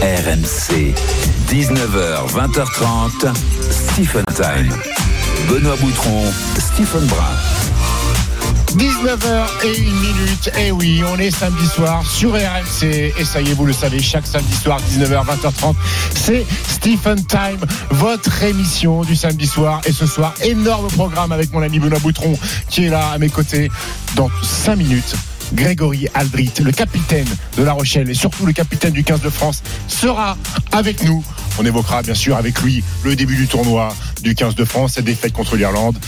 RMC, 19h, 20h30, Stephen Time. Benoît Boutron, Stephen Brun. 19h et une minute. Et oui, on est samedi soir sur RMC. Et ça y est, vous le savez, chaque samedi soir, 19h, 20h30, c'est Stephen Time, votre émission du samedi soir. Et ce soir, énorme programme avec mon ami Benoît Boutron qui est là à mes côtés dans 5 minutes. Grégory Aldrit, le capitaine de La Rochelle et surtout le capitaine du 15 de France, sera avec nous. On évoquera bien sûr avec lui le début du tournoi du 15 de France, cette défaite contre l'Irlande.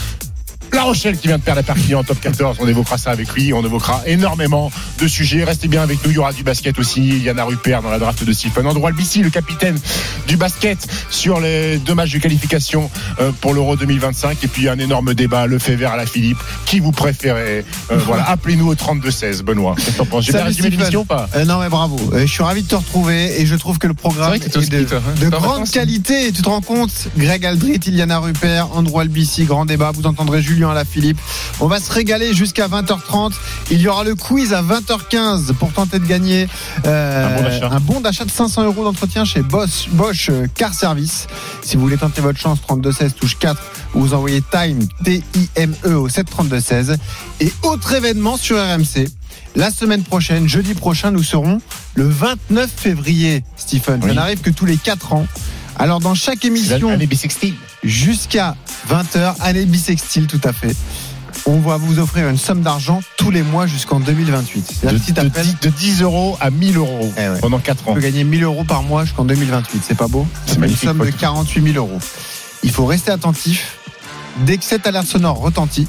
La Rochelle qui vient de perdre la Perpignan en top 14. On évoquera ça avec lui. On évoquera énormément de sujets. Restez bien avec nous. Il y aura du basket aussi. Yana Rupert dans la draft de Stephen. Andrew Albici, le capitaine du basket sur les deux matchs de qualification euh, pour l'Euro 2025. Et puis un énorme débat. Le fait vert à la Philippe. Qui vous préférez? Euh, Voilà. Appelez-nous au 32-16. Benoît. Qu'est-ce que t'en penses? J'ai bien résumé l'émission ou pas? Euh, non mais bravo, Euh, je suis ravi de te retrouver et je trouve que le programme est de, hein. de en grande qualité. Tu te rends compte Greg Aldrit, Iliana Rupert, Andrew Albici, grand débat. Vous entendrez Julien Alaphilippe. On va se régaler jusqu'à 20h30. Il y aura le quiz à 20h15 pour tenter de gagner euh, Un bon d'achat. de 500 euros d'entretien chez Bosch, Bosch euh, Car Service. Si vous voulez tenter votre chance, 3216 touche 4 ou vous envoyez Time T-I-M-E au 73216. Et autre événement sur RMC. La semaine prochaine, jeudi prochain, nous serons le 29 février, Stephen. Ça n'arrive que tous les 4 ans. Alors, dans chaque émission, jusqu'à 20h, année bissextile, tout à fait, on va vous offrir une somme d'argent tous les mois jusqu'en 2028. De, C'est-à-dire que si de 10, de 10 euros à 1000 euros Eh ouais. pendant 4 tu ans. peux gagner 1000 euros par mois jusqu'en 2028. C'est pas beau C'est Une somme de Paul. 48 000 euros. Il faut rester attentif. Dès que cette alerte sonore retentit.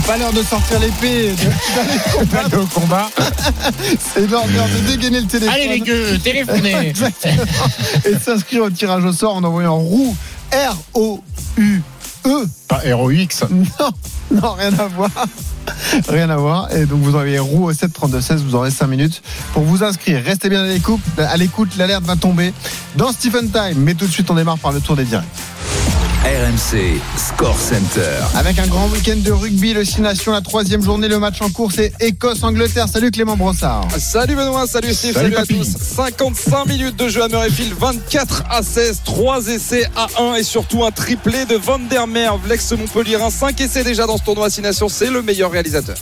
C'est pas l'heure de sortir l'épée, de- Allez au combat. c'est l'heure de dégainer le téléphone. Allez les gueux, téléphonez. Et de s'inscrire au tirage au sort en envoyant roue R-O-U-E. Pas ROX. Non, non, rien à voir. Rien à voir. Et donc vous envoyez roue au 732-16, vous aurez 5 minutes pour vous inscrire. Restez bien à l'écoute, à l'écoute, l'alerte va tomber dans Stephen Time. Mais tout de suite, on démarre par le tour des directs. RMC, Score Center. Avec un grand week-end de rugby, le 6 Nations, la troisième journée, le match en cours, c'est Écosse-Angleterre. Salut Clément Brossard. Salut Benoît, salut Steve, Salut, salut, à tous. 55 minutes de jeu à Murrayfield, 24 à 16, 3 essais à 1 et surtout un triplé de Van der Merwe, l'ex-Montpellierin. 5 essais déjà dans ce tournoi 6 Nations, c'est le meilleur réalisateur.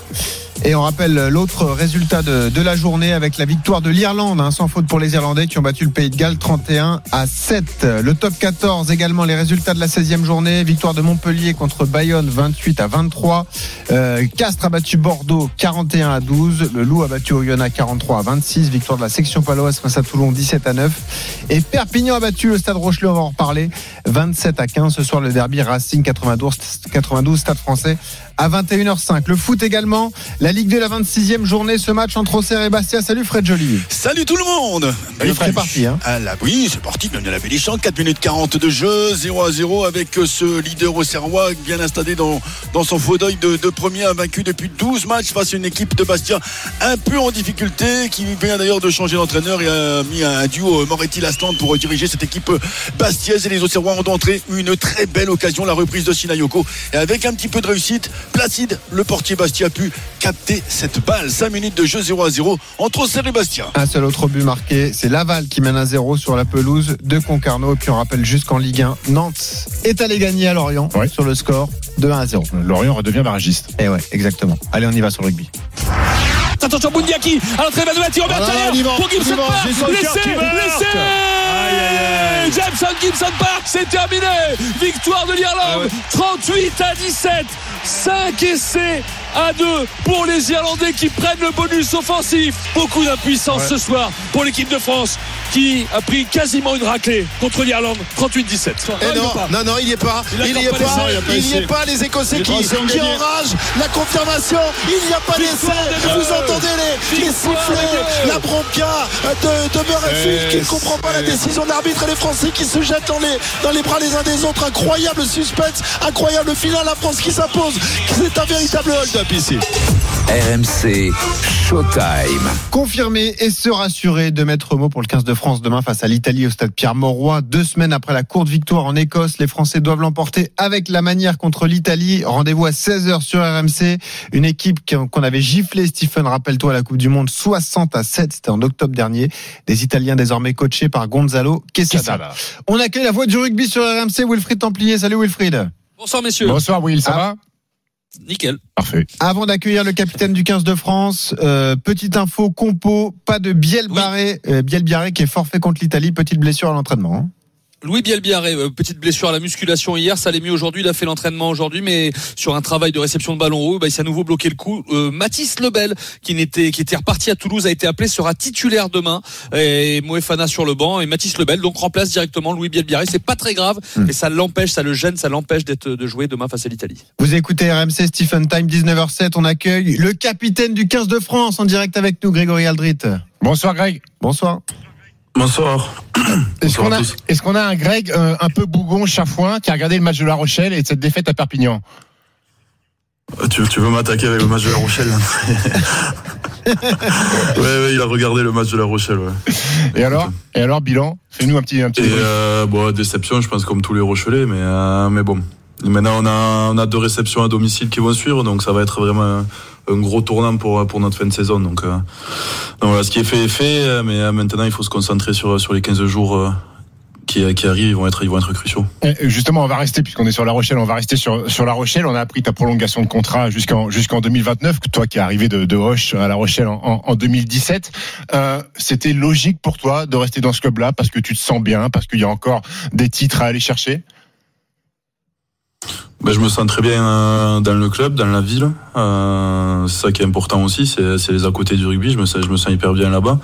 Et on rappelle l'autre résultat de, de la journée avec la victoire de l'Irlande, hein, sans faute pour les Irlandais qui ont battu le Pays de Galles 31 à 7. Le top 14 également, les résultats de la 16e journée. Victoire de Montpellier contre Bayonne 28 à 23. Euh, Castres a battu Bordeaux 41 à 12. Le Loup a battu Oyonnax 43 à 26. Victoire de la section paloise face à Toulon 17 à 9. Et Perpignan a battu le Stade Rochelet, on va en reparler, 27 à 15. Ce soir, le derby Racing 92, 92 Stade français à 21h05. Le foot également, la Ligue 2, la 26e journée, ce match entre Auxerre et Bastia. Salut Fred Joly. Salut tout le monde Salut, c'est parti. Hein. Ah oui, c'est parti, bienvenue à la Bélichant, 4 minutes 40 de jeu, 0 à 0 avec euh, ce leader au Serrois bien installé dans, dans son fauteuil de, de premier, invaincu depuis 12 matchs face à une équipe de Bastia un peu en difficulté, qui vient d'ailleurs de changer d'entraîneur et a mis un duo euh, Moretti-Lasland pour diriger cette équipe euh, bastiaise et les Auxerrois ont entré une très belle occasion, la reprise de Sinayoko et avec un petit peu de réussite, Placide, le portier Bastia a pu capter cette balle, 5 minutes de jeu 0 à 0 entre Auxerre et Bastia. Un seul autre but marqué, c'est Laval qui mène à 0 sur la pelouse de Concarneau. Et puis on rappelle juste qu'en Ligue 1, Nantes est allé gagner à Lorient Ouais. sur le score de 1 à 0. Lorient redevient barragiste. Et ouais, exactement. Allez, on y va sur le rugby. Attention Boundiaki à l'entrée de Mathieu Robert Voilà, Taylor on y va, pour Gibson on y va, Park laissez laissez Jameson Gibson Park c'est terminé victoire de l'Irlande 38 à 17 5 essais à 2 pour les Irlandais qui prennent le bonus offensif beaucoup d'impuissance ce soir pour l'équipe de France qui a pris quasiment une raclée contre l'Irlande 38-17 Eh non, non, non, il n'y est pas. Il n'y est pas il a pas Il n'y est pas. Les Écossais Les qui, qui enragent. La confirmation. Il n'y a pas d'essai. Vous entendez les sifflets, la bronca de, de Murrayfield qui ne comprend pas la décision de l'arbitre et les Français qui se jettent dans les, dans les bras les uns des autres. Incroyable suspense, incroyable finale. La France qui s'impose. C'est un véritable hold-up ici. RMC Showtime. Confirmer et se rassurer de mettre mot pour le 15 de France demain face à l'Italie au stade Pierre-Mauroy. Deux semaines après la courte victoire en Écosse, les Français doivent l'emporter avec la manière contre l'Italie. Rendez-vous à 16h sur RMC. Une équipe qu'on avait giflé, Stephen, rappelle-toi, à la Coupe du Monde 60 à 7, c'était en octobre dernier. Des Italiens désormais coachés par Gonzalo Quesada. Quesada. On accueille la voix du rugby sur RMC, Wilfried Templier. Salut Wilfried. Bonsoir messieurs. Bonsoir Will, ça Ah. va? Nickel. Parfait. Avant d'accueillir le capitaine du 15 de France, euh, petite info, compo, pas de Biel Barré, euh, Biel Biarré qui est forfait contre l'Italie, petite blessure à l'entraînement. hein. Louis Bielbiaré, euh, petite blessure à la musculation hier, ça allait mieux aujourd'hui, il a fait l'entraînement aujourd'hui, mais sur un travail de réception de ballon haut, bah, il s'est à nouveau bloqué le coup. Euh, Mathis Lebel, qui n'était, qui était reparti à Toulouse, a été appelé, sera titulaire demain, et Moefana sur le banc, et Mathis Lebel donc remplace directement Louis Bielbiaré. C'est pas très grave, Hmm. mais ça l'empêche, ça le gêne, ça l'empêche d'être, de jouer demain face à l'Italie. Vous écoutez RMC Stephen Time 19h07, on accueille le capitaine du 15 de France en direct avec nous, Grégory Aldrit. Bonsoir Greg. Bonsoir. Bonsoir. Est-ce qu'on a, un Greg euh, un peu bougon, chafouin, qui a regardé le match de La Rochelle et cette défaite à Perpignan Tu, tu veux m'attaquer avec le match de La Rochelle là Ouais, ouais, il a regardé le match de La Rochelle. Ouais. Et alors? Et alors, bilan? Fais-nous un petit, un petit Et débrief. euh, bon, déception, je pense comme tous les Rochelais, mais euh, mais bon. Maintenant, on a on a deux réceptions à domicile qui vont suivre, donc ça va être vraiment un, gros tournant pour pour notre fin de saison. Donc, euh, voilà, ce qui est fait est fait, euh, mais euh, maintenant il faut se concentrer sur sur les 15 jours qui qui arrivent, ils vont être ils vont être cruciaux. Justement, on va rester, puisqu'on est sur La Rochelle, on va rester sur, sur La Rochelle. On a appris ta prolongation de contrat jusqu'en jusqu'en 2029, que toi qui es arrivé de, de Hoche à La Rochelle en, en, en 2017. Euh, C'était logique pour toi de rester dans ce club-là parce que tu te sens bien, parce qu'il y a encore des titres à aller chercher? Ben, je me sens très bien euh, dans le club, dans la ville. Euh, c'est ça qui est important aussi, c'est les à côté du rugby. Je me sens, je me sens hyper bien là-bas.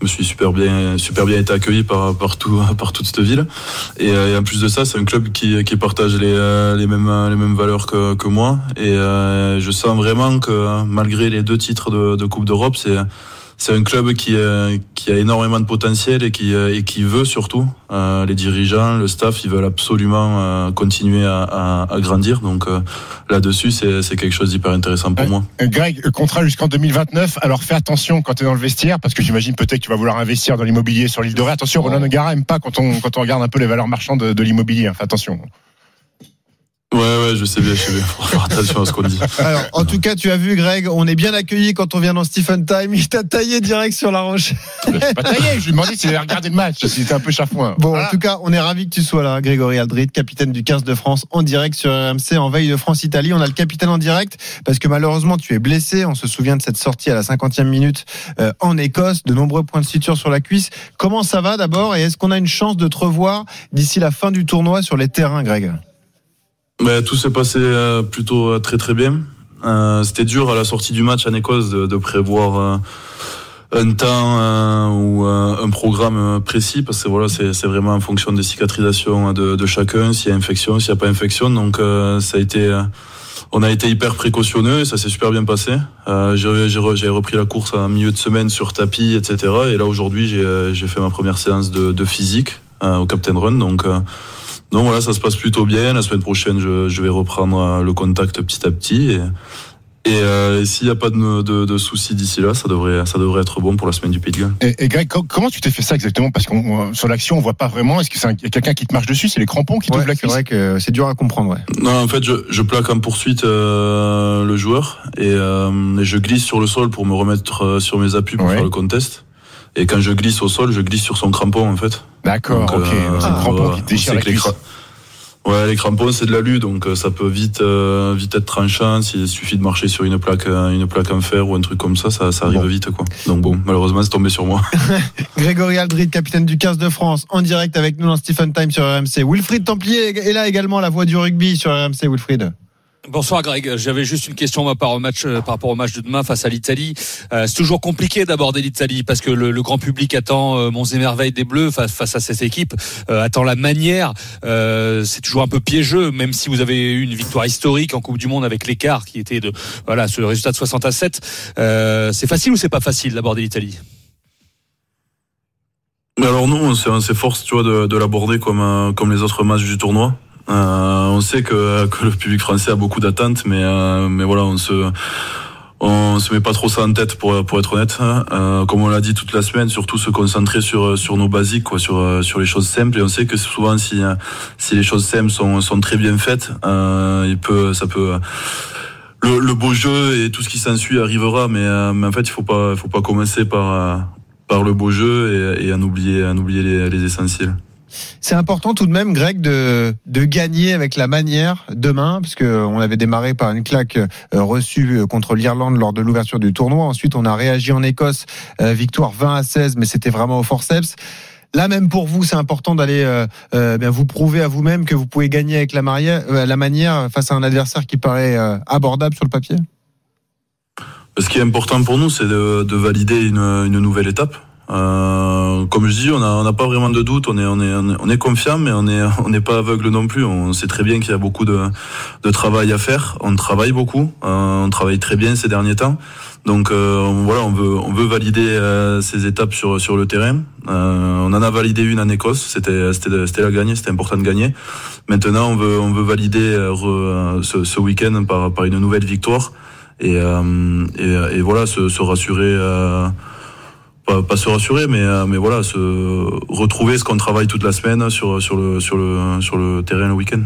Je me suis super bien, super bien été accueilli par, par, tout, par toute cette ville. Et, euh, et en plus de ça, c'est un club qui, qui partage les, euh, les, mêmes, les mêmes valeurs que, que moi. Et euh, je sens vraiment que malgré les deux titres de, de Coupe d'Europe, c'est c'est un club qui, euh, qui a énormément de potentiel et qui, euh, et qui veut surtout, euh, les dirigeants, le staff, ils veulent absolument euh, continuer à, à, à grandir. Donc euh, là-dessus, c'est quelque chose d'hyper intéressant pour Ouais. moi. Euh, Greg, euh, contrat jusqu'en 2029. Alors fais attention quand tu es dans le vestiaire, parce que j'imagine peut-être que tu vas vouloir investir dans l'immobilier sur l'île de Ré. Attention, Roland Nogara aime pas quand on, quand on regarde un peu les valeurs marchandes de, de l'immobilier. hein. Fais attention. Ouais, ouais, je sais bien, je sais bien. Faut faire attention à ce qu'on dit. Alors, en tout cas, tu as vu, Greg, on est bien accueilli quand on vient dans Stephen Time. Il t'a taillé direct sur la roche. Pas taillé. Je lui ai demandé s'il avait regardé le match, s'il était un peu chafouin. Bon, Voilà. en tout cas, on est ravi que tu sois là, Grégory Aldrit, capitaine du 15 de France, en direct sur RMC, en veille de France-Italie. On a le capitaine en direct parce que malheureusement, tu es blessé. On se souvient de cette sortie à la 50e minute euh, en Écosse, de nombreux points de suture sur la cuisse. Comment ça va d'abord? Et est-ce qu'on a une chance de te revoir d'ici la fin du tournoi sur les terrains, Greg? Mais tout s'est passé euh, plutôt euh, très très bien. Euh, C'était dur à la sortie du match en Écosse de, prévoir un temps ou un programme précis parce que voilà c'est vraiment en fonction des cicatrisations de, de chacun, s'il y a infection, s'il n'y a pas infection. Donc ça a été on a été hyper précautionneux et ça s'est super bien passé. Euh, j'ai j'ai re- j'ai repris la course en milieu de semaine sur tapis, etc. Et là aujourd'hui j'ai fait ma première séance de, de physique euh, au Captain Run. Donc euh, donc voilà, ça se passe plutôt bien. La semaine prochaine, je, je vais reprendre euh, le contact petit à petit. Et, et, euh, et s'il n'y a pas de, de, de soucis d'ici là, ça devrait, ça devrait être bon pour la semaine du Pays de Galles. Et, et Greg, co- comment tu t'es fait ça exactement? Parce qu'on sur l'action, on voit pas vraiment. Est-ce que c'est un- y a quelqu'un qui te marche dessus? C'est les crampons qui Ouais, t'ouvrent la C'est vrai que c'est dur à comprendre, ouais. Non, en fait, je, je plaque en poursuite euh, le joueur et, euh, et je glisse sur le sol pour me remettre sur mes appuis pour Ouais. faire le contest. Et quand je glisse au sol, je glisse sur son crampon en fait. D'accord, ok. euh, c'est le crampon voilà. qui déchire la cuisse. cra- Ouais, les crampons c'est de l'alu, donc euh, ça peut vite euh, vite être tranchant. S'il suffit de marcher sur une plaque euh, une plaque en fer ou un truc comme ça, ça, ça arrive Bon. vite quoi. Donc bon, malheureusement c'est tombé sur moi. Grégory Aldrit, capitaine du 15 de France, en direct avec nous dans Stephen Time sur RMC. Wilfried Templier est là également, la voix du rugby sur RMC, Wilfried. Bonsoir Greg, j'avais juste une question par, match, euh, rapport au match de demain face à l'Italie. Euh, c'est toujours compliqué d'aborder l'Italie parce que le, grand public attend euh, et des Bleus face, à cette équipe, euh, attend la manière. Euh, c'est toujours un peu piégeux, même si vous avez eu une victoire historique en Coupe du Monde avec l'écart qui était de voilà ce résultat de 60 à 7. c'est facile ou c'est pas facile d'aborder l'Italie? Alors nous, on s'efforce, tu vois, de, de l'aborder comme comme les autres matchs du tournoi. Euh, on sait que, que, le public français a beaucoup d'attentes, mais, euh, mais voilà, on se, on se met pas trop ça en tête pour, pour être honnête. Euh, comme on l'a dit toute la semaine, surtout se concentrer sur, sur nos basiques, quoi, sur, sur les choses simples. Et on sait que souvent, si, si les choses simples sont, sont très bien faites, euh, il peut, ça peut. Le, le, beau jeu et tout ce qui s'ensuit arrivera, mais, mais en fait, il faut pas, faut pas commencer par, par le beau jeu et, et en oublier, en oublier les, les essentiels. C'est important tout de même, Greg, de, gagner avec la manière demain, parce que on avait démarré par une claque euh, reçue euh, contre l'Irlande lors de l'ouverture du tournoi. Ensuite, on a réagi en Écosse, euh, victoire 20 à 16, mais c'était vraiment au forceps. Là même pour vous, c'est important d'aller euh, vous prouver à vous-même que vous pouvez gagner avec la, manière, face à un adversaire qui paraît abordable sur le papier. Ce qui est important pour nous, c'est de, de valider une nouvelle étape. Euh, comme je dis, on n'a on a pas vraiment de doute, on est, on est, on est confiant, mais on n'est on n'est pas aveugle non plus. On sait très bien qu'il y a beaucoup de, de travail à faire. On travaille beaucoup, euh, on travaille très bien ces derniers temps. Donc euh, voilà, on veut, on veut valider euh, ces étapes sur, sur le terrain. Euh, on en a validé une en Écosse, c'était, c'était, c'était la gagner, c'était important de gagner. Maintenant, on veut, on veut valider ce, ce week-end par, par une nouvelle victoire et, et, et, voilà, se, se rassurer pas, se rassurer, mais, euh, mais voilà, se retrouver ce qu'on travaille toute la semaine sur, sur, le, sur, le, sur le terrain le week-end.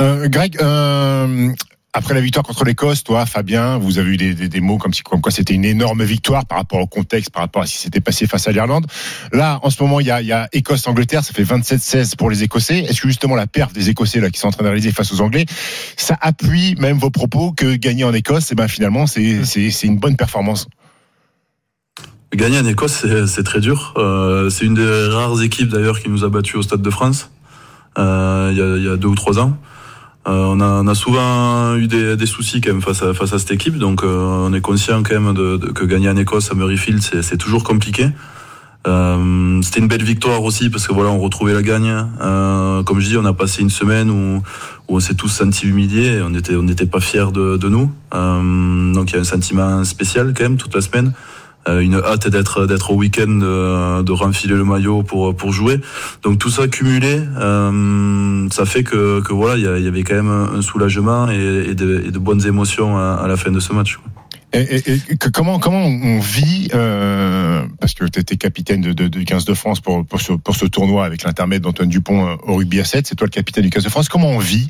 Euh, Greg, euh, après la victoire contre l'Écosse, toi, Fabien, vous avez eu des, des, mots comme, comme quoi c'était une énorme victoire par rapport au contexte, par rapport à ce qui s'était passé face à l'Irlande. Là, en ce moment, il y a, il y a Écosse-Angleterre, ça fait 27-16 pour les Écossais. Est-ce que justement la perte des Écossais là qui sont en train de réaliser face aux Anglais, ça appuie même vos propos que gagner en Écosse, et eh ben finalement, c'est une bonne performance? Gagner en Écosse, c'est très dur. Euh, c'est une des rares équipes d'ailleurs qui nous a battus au Stade de France euh, il, y y a, deux ou trois ans. Euh, on, a, on, a, souvent eu des, des, soucis quand même face à, face à cette équipe, donc euh, on est conscient quand même de, de, que gagner en Écosse à Murrayfield, c'est toujours compliqué. Euh, C'était une belle victoire aussi parce que voilà, on retrouvait la gagne. Euh, comme je dis, on a passé une semaine où, où on s'est tous sentis humiliés. On était, on n'était pas fiers de, de nous. Euh, donc il y a un sentiment spécial quand même toute la semaine. Euh, une hâte d'être d'être au week-end de, de renfiler le maillot pour pour jouer. Donc tout ça cumulé, euh, ça fait que, voilà, il y, avait quand même un soulagement et, de, bonnes émotions à, la fin de ce match. Et, comment comment on vit euh, parce que tu étais capitaine de, de, de, 15 de France pour pour ce, pour ce tournoi avec l'intermède d'Antoine Dupont euh, au rugby à 7, c'est toi le capitaine du 15 de France. Comment on vit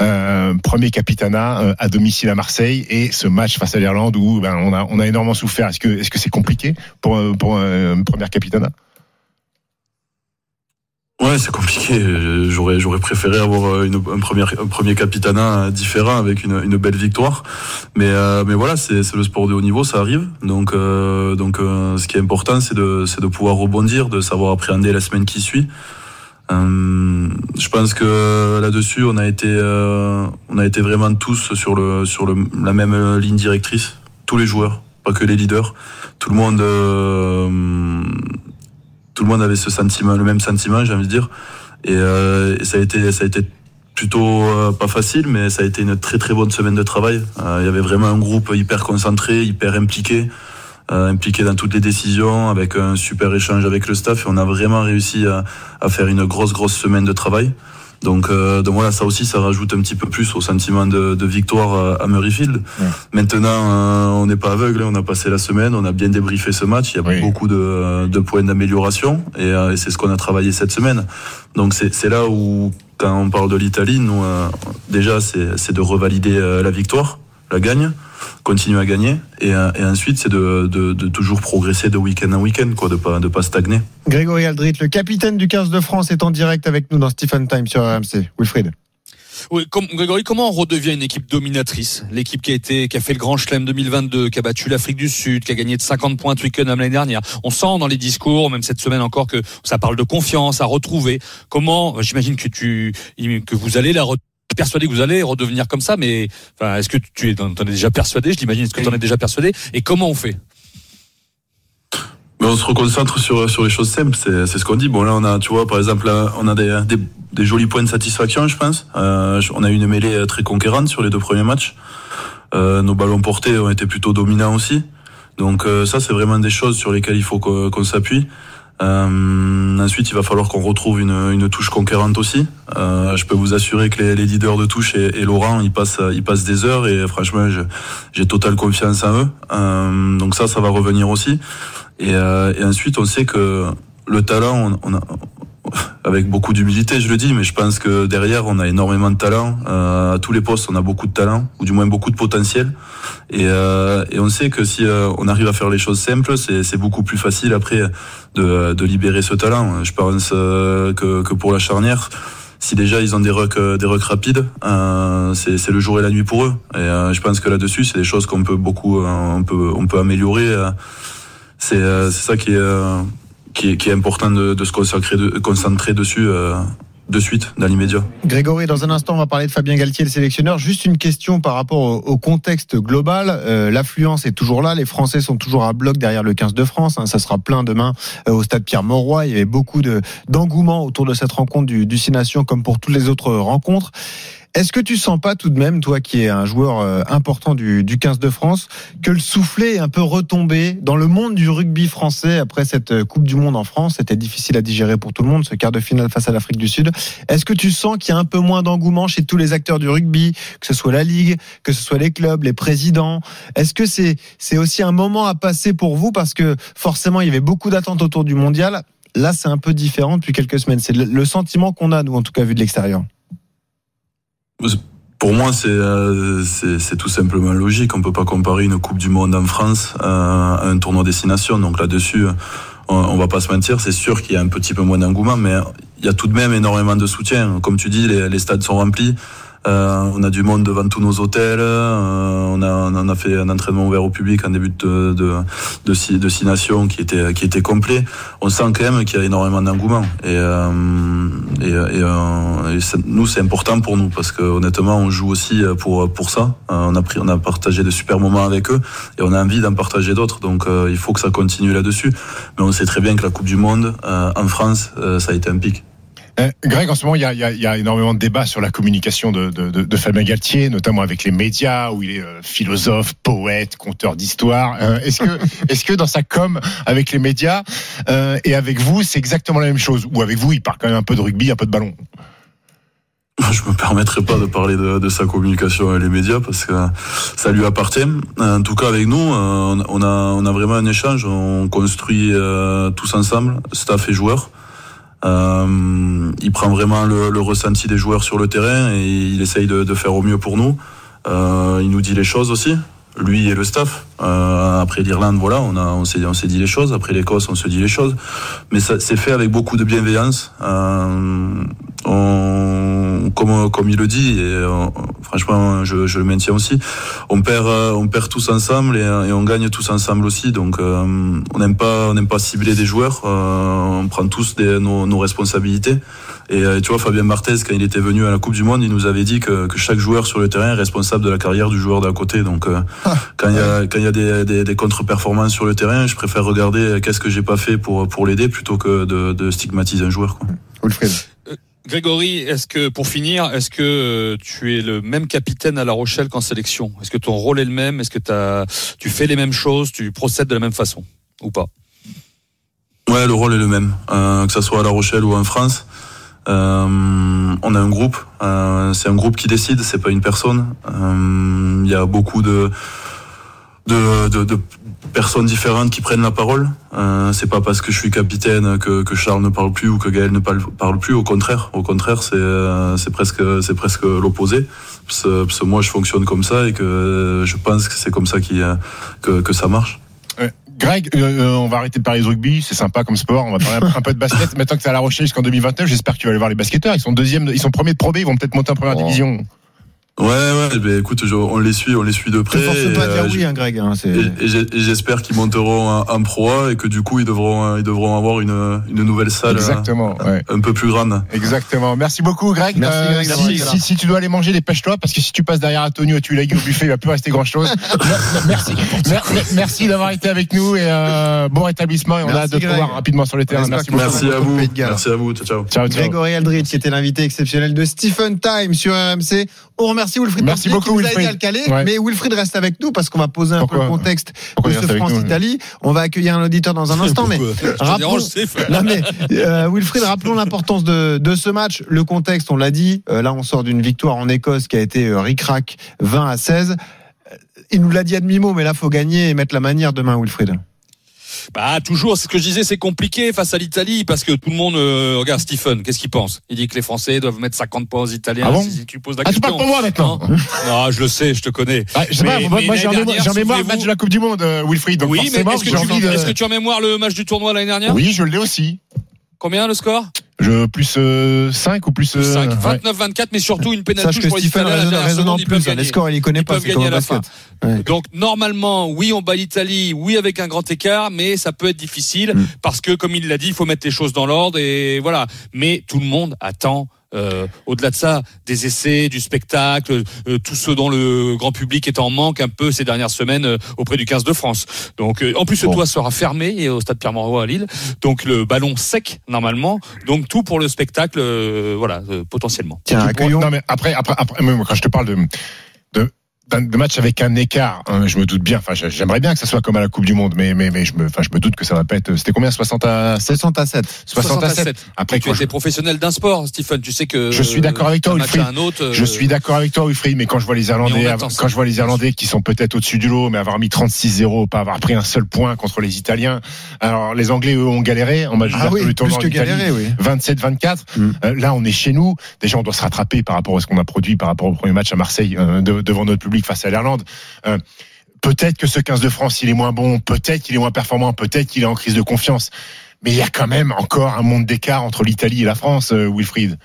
euh, premier capitanat euh, à domicile à Marseille et ce match face à l'Irlande où ben, on a on a énormément souffert. Est-ce que est-ce que c'est compliqué pour pour un premier capitanat Ouais, c'est compliqué. J'aurais, j'aurais préféré avoir euh, une, un, premier, un premier capitanat différent avec une, une belle victoire. Mais, euh, mais voilà, c'est, c'est le sport de haut niveau, ça arrive. Donc, euh, donc euh, ce qui est important, c'est de, c'est de pouvoir rebondir, de savoir appréhender la semaine qui suit. Euh, je pense que là-dessus, on a été, on a été vraiment tous sur le, sur le, la même ligne directrice. Tous les joueurs, pas que les leaders. Tout le monde tout le monde avait ce le même sentiment, j'ai envie de dire. Et, euh, ça a été, ça a été plutôt euh, pas facile, mais ça a été une très très bonne semaine de travail. Euh, il y avait vraiment un groupe hyper concentré, hyper impliqué, impliqué dans toutes les décisions, avec un super échange avec le staff. Et on a vraiment réussi à faire une grosse grosse semaine de travail. Donc, euh, donc voilà, ça aussi, ça rajoute un petit peu plus au sentiment de, de victoire à Murrayfield. Ouais. Maintenant, euh, on n'est pas aveugle, on a passé la semaine, on a bien débriefé ce match. Il y a oui. beaucoup de, de, points d'amélioration et, euh, et c'est ce qu'on a travaillé cette semaine. Donc c'est là où, quand on parle de l'Italie, nous euh, déjà c'est de revalider la victoire, la gagne continuer à gagner. Et, euh, et ensuite, c'est de, de, de, toujours progresser de week-end en week-end, quoi, de pas de pas stagner. Grégory Aldrit, le capitaine du 15 de France, est en direct avec nous dans Stephen Time sur RMC. Wilfried. Oui, comme, Grégory, comment on redevient une équipe dominatrice? L'équipe qui a été, qui a fait le Grand Chelem 2022, qui a battu l'Afrique du Sud, qui a gagné de 50 points Twickenham l'année dernière. On sent dans les discours, même cette semaine encore, que ça parle de confiance, à retrouver. Comment, j'imagine que tu, que vous allez la retrouver persuadé que vous allez redevenir comme ça, mais est-ce que tu es, t'en es déjà persuadé? Je l'imagine. Est-ce que tu en es déjà persuadé? Et comment on fait? Mais on se reconcentre sur, sur les choses simples, c'est ce qu'on dit. Bon, là, on a, tu vois, par exemple, là, on a des, des, jolis points de satisfaction, je pense. Euh, on a eu une mêlée très conquérante sur les deux premiers matchs. Euh, nos ballons portés ont été plutôt dominants aussi. Donc euh, ça, c'est vraiment des choses sur lesquelles il faut qu'on s'appuie. Euh, ensuite, il va falloir qu'on retrouve une, une touche conquérante aussi. Euh, je peux vous assurer que les, les leaders de touche et, et Laurent, ils passent, ils passent des heures et franchement, j'ai totale confiance en eux. Euh, donc ça, ça va revenir aussi. Et, euh, et ensuite, on sait que le talent, on, on a, avec beaucoup d'humilité, je le dis, mais je pense que derrière, on a énormément de talent. Euh, à tous les postes, on a beaucoup de talent, ou du moins beaucoup de potentiel. Et, euh, et on sait que si euh, on arrive à faire les choses simples, c'est beaucoup plus facile après de, de libérer ce talent. Je pense euh, que, que pour la charnière, si déjà ils ont des rucks, euh, des rapides, euh, c'est le jour et la nuit pour eux. Et euh, je pense que là-dessus, c'est des choses qu'on peut beaucoup, euh, on peut, on peut améliorer. C'est ça qui est, qui qui est important de, de se de, concentrer dessus euh, de suite, dans l'immédiat. Grégory, dans un instant, on va parler de Fabien Galtier, le sélectionneur. Juste une question par rapport au, contexte global. Euh, L'affluence est toujours là. Les Français sont toujours à bloc derrière le 15 de France. hein. Ça sera plein demain euh, au stade Pierre-Mauroy. Il y avait beaucoup de- d'engouement autour de cette rencontre du, du Six Nations, comme pour toutes les autres rencontres. Est-ce que tu sens pas tout de même, toi qui es un joueur euh, important du, du 15 de France, que le soufflet est un peu retombé dans le monde du rugby français après cette euh, Coupe du Monde en France? C'était difficile à digérer pour tout le monde, ce quart de finale face à l'Afrique du Sud. Est-ce que tu sens qu'il y a un peu moins d'engouement chez tous les acteurs du rugby, que ce soit la Ligue, que ce soit les clubs, les présidents? Est-ce que c'est c'est aussi un moment à passer pour vous? Parce que forcément il y avait beaucoup d'attentes autour du mondial Là, c'est un peu différent depuis quelques semaines. C'est le, le sentiment qu'on a, nous, en tout cas, vu de l'extérieur. Pour moi, c'est euh, tout simplement logique. On peut pas comparer une Coupe du Monde en France euh, à un tournoi destination. Donc là-dessus, on, on va pas se mentir. C'est sûr qu'il y a un petit peu moins d'engouement, mais il y a tout de même énormément de soutien. Comme tu dis, les stades sont remplis. Euh, on a du monde devant tous nos hôtels. euh, on, a, on a fait un entraînement ouvert au public en début de, de, de, six, de six nations qui était, qui complet. On sent quand même qu'il y a énormément d'engouement. Et, euh, et, nous, c'est important pour nous parce que honnêtement, on joue aussi pour, pour ça. On, a pris, on a partagé de super moments avec eux et on a envie d'en partager d'autres. Donc euh, il faut que ça continue là-dessus. Mais on sait très bien que la Coupe du Monde euh, en France, euh, ça a été un pic. Euh, Greg, en ce moment, il y a, il y énormément de débats sur la communication de, de, Fabien Galtier, notamment avec les médias, où il est euh, philosophe, poète, conteur d'histoire. Euh, est-ce que, est-ce que dans sa com avec les médias euh, et avec vous, c'est exactement la même chose? Ou avec vous, il parle quand même un peu de rugby, un peu de ballon? Je me permettrai pas de parler de, de sa communication avec les médias parce que ça lui appartient. En tout cas, avec nous, on a, on a vraiment un échange. On construit tous ensemble, staff et joueurs. Euh, il prend vraiment le, ressenti des joueurs sur le terrain et il essaye de, de faire au mieux pour nous. Euh, il nous dit les choses aussi, lui et le staff. Euh, après l'Irlande, voilà, on a, on s'est, on s'est dit les choses. Après l'Écosse, on se dit les choses. Mais ça, c'est fait avec beaucoup de bienveillance. Euh, on, comme, comme il le dit, et euh, franchement, je, je le maintiens aussi. On perd, euh, on perd tous ensemble et, on gagne tous ensemble aussi. Donc, euh, on n'aime pas, on n'aime pas cibler des joueurs. Euh, on prend tous nos, nos responsabilités. Et tu vois, Fabien Marthez, quand il était venu à la Coupe du Monde, il nous avait dit que, que chaque joueur sur le terrain est responsable de la carrière du joueur d'à côté. Donc, quand il y a, quand il y a des, des, des contre-performances sur le terrain, je préfère regarder qu'est-ce que j'ai pas fait pour, pour l'aider plutôt que de, de stigmatiser un joueur. Quoi. Wilfried. Grégory, est-ce que pour finir, est-ce que euh, tu es le même capitaine à La Rochelle qu'en sélection? Est-ce que ton rôle est le même? Est-ce que tu fais les mêmes choses? Tu procèdes de la même façon? Ou pas? Ouais, le rôle est le même, euh, que ça soit à La Rochelle ou en France. Euh, on a un groupe, euh, c'est un groupe qui décide, c'est pas une personne. Euh, Il y a beaucoup de, personnes différentes qui prennent la parole. Euh, c'est pas parce que je suis capitaine que, Charles ne parle plus ou que Gaël ne parle, plus. Au contraire, au contraire, c'est euh, presque l'opposé. Moi, je fonctionne comme ça et que je pense que c'est comme ça euh, que ça marche. Greg, euh, euh, on va arrêter de parler de rugby, c'est sympa comme sport. On va parler un, peu de basket. Maintenant que tu à La Rochelle jusqu'en 2029, j'espère que tu vas aller voir les basketteurs. Ils sont deuxième, ils sont premiers de Pro B, ils vont peut-être monter en première Oh. division. Ouais, ouais, ben, écoute, je- on les suit, on les suit de Ne près. force et, pas à dire euh, oui, hein, Greg. hein, Et, j'espère qu'ils monteront en, en Pro A et que du coup ils devront, ils devront avoir une, une nouvelle salle Exactement. ouais. euh, un peu plus grande. Exactement. Merci beaucoup, Greg. Merci, Greg, si, tu dois aller manger, dépêche-toi, parce que si tu passes derrière Antonio et tu lagues au buffet, il va plus rester grand-chose. merci. Mer- Merci d'avoir été avec nous et euh, bon rétablissement. Et on a hâte de te voir rapidement sur le terrain. espère Merci beaucoup. Merci à vous. Merci à vous. Ciao, ciao. Ciao, ciao. Grégory Aldrit, qui était l'invité exceptionnel de Stephen Time sur RMC. On remercie Wilfried Merci Templier qui beaucoup, nous a aidé Wilfried. à le caler. Ouais. Mais Wilfried reste avec nous parce qu'on va poser un peu le contexte Pourquoi de ce France-Italie. On va accueillir un auditeur dans un instant. mais rappelons-. Non mais euh, Wilfried, rappelons l'importance de, de ce match. Le contexte, on l'a dit. Euh, là, on sort d'une victoire en Écosse qui a été euh, ric-rac 20 à 16. Euh, Il nous l'a dit à demi-mot, mais là, faut gagner et mettre la manière demain, Wilfried. Bah toujours, c'est ce que je disais, c'est compliqué face à l'Italie parce que tout le monde euh, regarde Stephen, qu'est-ce qu'il pense? Il dit que les Français doivent mettre 50 points aux Italiens. Ah bon? si tu poses la Ah, question. parles pour moi maintenant. Non, Non, je le sais, je te connais. Je sais pas, Mais- moi, j'ai en mémoire, le match de la Coupe du Monde, euh, Wilfried. Donc Oui, mais est-ce que, tu, de. est-ce que tu as en mémoire le match du tournoi l'année dernière? Oui, je l'ai aussi. Combien le score? Je, plus 5 ou plus. euh, 5, ouais. 29-24, mais surtout une pénalité pour les Stephen raisonne, en seconde, ils peuvent plus. hein. Les gagner. scores, il les connaît Ils pas. peuvent C'est comme gagner à la basket. Ouais. Donc normalement, oui, on bat l'Italie, oui avec un grand écart, mais ça peut être difficile Mm. parce que, comme il l'a dit, il faut mettre les choses dans l'ordre et voilà. Mais tout le monde attend. Euh, au-delà de ça, des essais, du spectacle, euh, tout ce dont le grand public est en manque un peu ces dernières semaines euh, auprès du 15 de France. Donc, euh, en plus, le Bon. toit sera fermé et au stade Pierre-Mauroy à Lille. Donc, le ballon sec normalement. Donc, tout pour le spectacle, euh, voilà, euh, potentiellement. Tiens, accueillons. pourras- Non, mais après, après, après, quand je te parle de, de, de match avec un écart, hein, je me doute bien. Enfin, j'aimerais bien que ça soit comme à la Coupe du Monde, mais, mais, mais je me, enfin, je me doute que ça va pas être. C'était combien 60 à 7 60 à 7. 60 à 7. Après, Tu quand je, professionnel d'un sport, Stephen. Tu sais que Je suis d'accord avec toi, match Wilfried. à un autre, euh, je suis d'accord avec toi, Wilfried, mais quand je vois les Irlandais, attend quand je vois les Irlandais qui sont peut-être au-dessus du lot, mais avoir mis 36-0, pas avoir pris un seul point contre les Italiens. Alors, les Anglais, eux, ont galéré. On va Ah oui, le plus tournoi que en galérer, oui. 27-24. Mm. Euh, là, on est chez nous. Déjà, on doit se rattraper par rapport à ce qu'on a produit par rapport au premier match à Marseille euh, de- devant notre public face à l'Irlande. Euh, peut-être que ce 15 de France, il est moins bon. Peut-être qu'il est moins performant. Peut-être qu'il est en crise de confiance. Mais il y a quand même encore un monde d'écart entre l'Italie et la France, euh, Wilfried.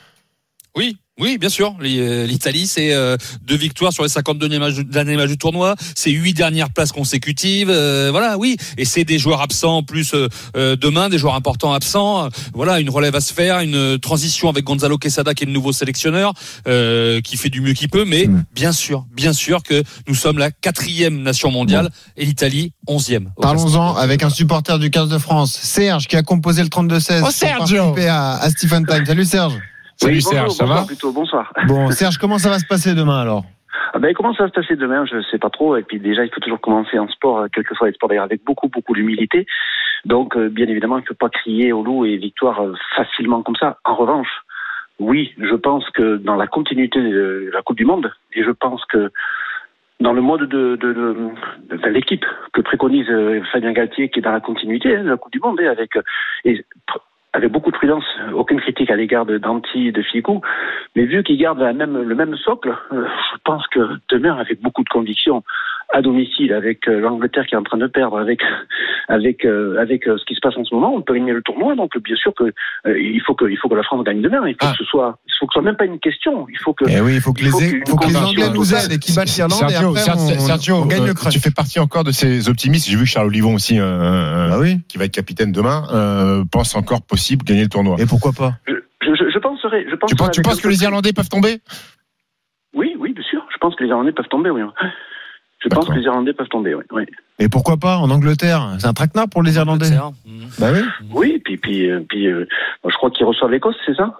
Oui, oui, bien sûr. Euh, L'Italie, c'est euh, deux victoires sur les 52 derniers matchs, derniers matchs du tournoi. C'est huit dernières places consécutives. euh, voilà, oui. Et c'est des joueurs absents en plus euh, euh, demain, des joueurs importants absents. Voilà, une relève à se faire, une transition avec Gonzalo Quesada qui est le nouveau sélectionneur, euh, qui fait du mieux qu'il peut. Mais Mm. bien sûr, bien sûr que nous sommes la quatrième nation mondiale et l'Italie onzième. Parlons-en avec un supporter du 15 de France, Serge, qui a composé le 32-16. Oh, pour Sergio participer à, à Stephen Time. Salut Serge. Salut Oui, Serge, ça bonsoir va plutôt, bonsoir. Bon, Serge, comment ça va se passer demain alors Ah ben, comment ça va se passer demain Je ne sais pas trop. Et puis déjà, il faut toujours commencer en sport, euh, quel que soit les sports d'ailleurs, avec beaucoup, beaucoup d'humilité. Donc, euh, bien évidemment, il ne faut pas crier au loup et victoire euh, facilement comme ça. En revanche, oui, je pense que dans la continuité de la Coupe du Monde, et je pense que dans le mode de, de, de, de- de l'équipe que préconise Fabien Galtier, qui est dans la continuité hein, de la Coupe du Monde, hein, avec euh, et pr- avec beaucoup de prudence, aucune critique à l'égard de Danti et de Ficou, mais vu qu'ils gardent la même, le même socle, euh, je pense que demain, avec beaucoup de conviction, à domicile, avec euh, l'Angleterre qui est en train de perdre, avec avec euh, avec ce qui se passe en ce moment, on peut gagner le tournoi. Donc bien sûr que il faut que il faut que la France gagne demain. Il faut Ah. que ce soit, faut que ce soit même pas une question. Il faut que Eh oui, il faut que Il faut les, qu'une faut que les conviction Anglais nous aident et qu'ils battent l'Irlande et Sergio, après Sergio, on, Sergio, on gagne euh, le crush. tu fais partie encore de ces optimistes. J'ai vu que Charles Olivon aussi, euh, euh, Bah oui. qui va être capitaine demain, euh, pense encore possible gagner le tournoi. Et pourquoi pas je, je, je penserai. Je Tu penses, tu penses que les Irlandais peuvent tomber? Oui, oui, bien sûr. Je pense que les Irlandais peuvent tomber. Oui. Je pense que les Irlandais peuvent tomber. Oui. oui. Et pourquoi pas en Angleterre? C'est un traquenard pour les Irlandais. Mhm. Bah oui. Oui, puis puis euh, puis euh, je crois qu'ils reçoivent l'Écosse, c'est ça?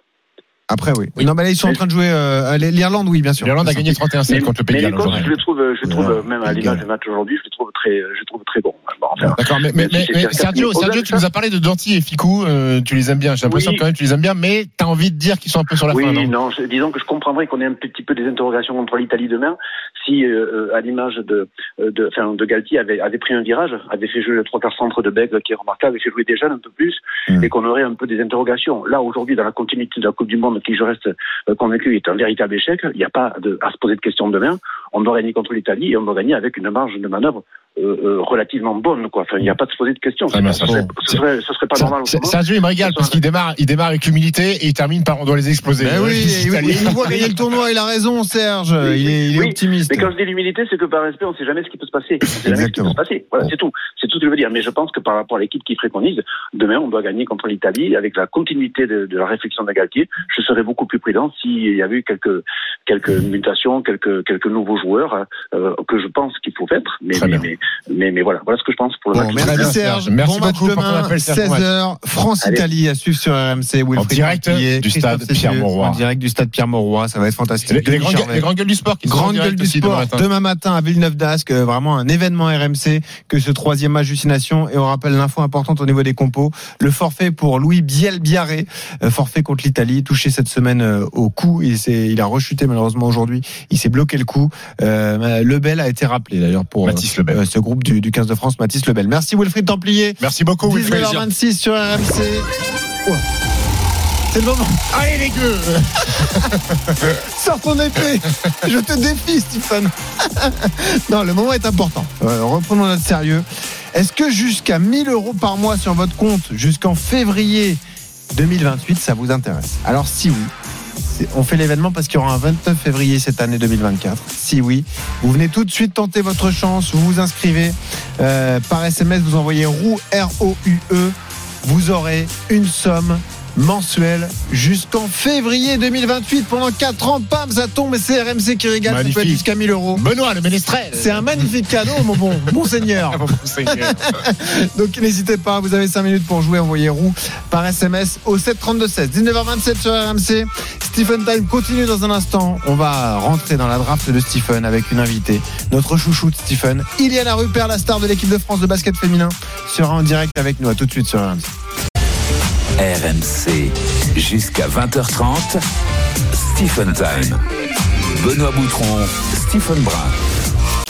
Après oui. Oui. Non mais là ils sont en train de jouer euh, l'Irlande, oui bien sûr. L'Irlande a gagné 31-7 contre le Pays mais de Galles je le trouve, je trouve Ouais. même à l'image Galles. du match aujourd'hui, je le trouve très, je le trouve très bon. Bon, enfin, D'accord, mais, Sergio, Sergio, tu nous as parlé de Danti et Ficou, euh, tu les aimes bien. J'ai l'impression Oui. que quand même tu les aimes bien, mais t'as envie de dire qu'ils sont un peu sur la oui, fin, non non, je- disons que je comprendrais qu'on ait un petit peu des interrogations contre l'Italie demain, si euh, à l'image de, de, enfin, de Galtier avait, avait pris un virage, avait fait jouer le trois quarts centre de Bègle qui est remarquable, avait fait jouer des jeunes un peu plus, Mm. et qu'on aurait un peu des interrogations. Là aujourd'hui, dans la continuité de la Coupe du Monde, qui je reste euh, convaincu est un véritable échec, il n'y a pas à se poser de questions demain. on doit gagner contre l'Italie et on doit gagner avec une marge de manœuvre euh, euh, relativement bonne. Quoi. Enfin, il n'y a pas de se poser de questions. Ah, ça, serait, ce, serait, ce serait pas Ça- normal. c'est-. Sergio, il me régale parce qu'il démarre, il démarre avec humilité et il termine par on doit les exploser. Ben oui, il, Italiens. il voit gagner le tournoi, il a raison, Serge. Oui, il est, il est oui, optimiste. Mais quand je dis l'humilité, c'est que par respect, on ne sait jamais ce qui peut se passer. On sait jamais ce qui peut Exactement. se passer. Voilà, Bon. c'est tout. C'est tout ce que je veux dire. Mais je pense que par rapport à l'équipe qui préconise, demain, on doit gagner contre l'Italie avec la continuité de, de la réflexion de Galtier. Je serais beaucoup plus prudent s'il y avait eu quelques, quelques mutations, quelques, quelques nouveaux joueurs euh, que je pense qu'il faut mettre. Mais, Très mais, mais, voilà. Voilà ce que je pense pour le Bon, match. merci Serge. Merci bon match beaucoup demain, appel, Serge. 16h, France-Italie à suivre sur RMC. Wilfried direct Templier, du stade Cessieux, Pierre-Mauroy. En direct du stade Pierre-Mauroy, ça va être fantastique. Les, les grandes, Charvet. les grandes gueules du sport qui sont en Grande direct gueule du aussi demain sport matin. demain matin à Villeneuve d'Ascq, euh, vraiment un événement RMC que ce troisième match Destination et on rappelle l'info importante au niveau des compos, le forfait pour Louis Biel-Biarré, euh, forfait contre l'Italie, touché cette semaine euh, au cou, il, s'est- il a rechuté malheureusement aujourd'hui, il s'est bloqué le cou. Euh, Lebel a été rappelé d'ailleurs pour Mathis Lebel. euh, ce groupe du, du 15 de France, Mathis Lebel. Merci Wilfried Templier. Merci beaucoup, Wilfried. 19h26 sur RMC. Oh. C'est le moment. Allez les gueux Sors ton épée Je te défie, Stephen Non, le moment est important. Euh, reprenons notre sérieux. Est-ce que jusqu'à 1000 euros par mois sur votre compte, jusqu'en février 2028, ça vous intéresse? Alors, si oui, on fait l'événement parce qu'il y aura un 29 février cette année 2024. Si oui, vous venez tout de suite tenter votre chance, vous vous inscrivez euh, par SMS, vous envoyez ROUE, R-O-U-E, vous aurez une somme mensuelle jusqu'en février 2028. Pendant 4 ans, pam, ça tombe et c'est RMC qui régale, ça peut être jusqu'à 1000 euros. Benoît, le ménestrel C'est un magnifique cadeau, mon bon, bon seigneur. Donc n'hésitez pas, vous avez 5 minutes pour jouer, envoyez roue par SMS au 732-16. 19h27 sur RMC. Stephen Time continue dans un instant. On va rentrer dans la draft de Stephen avec une invitée, notre chouchou de Stephen. Iliana Rupert, la star de l'équipe de France de basket féminin, sera en direct avec nous. À tout de suite sur RMC. RMC, jusqu'à 20h30, Stephen Time. Benoît Boutron, Stephen Brun.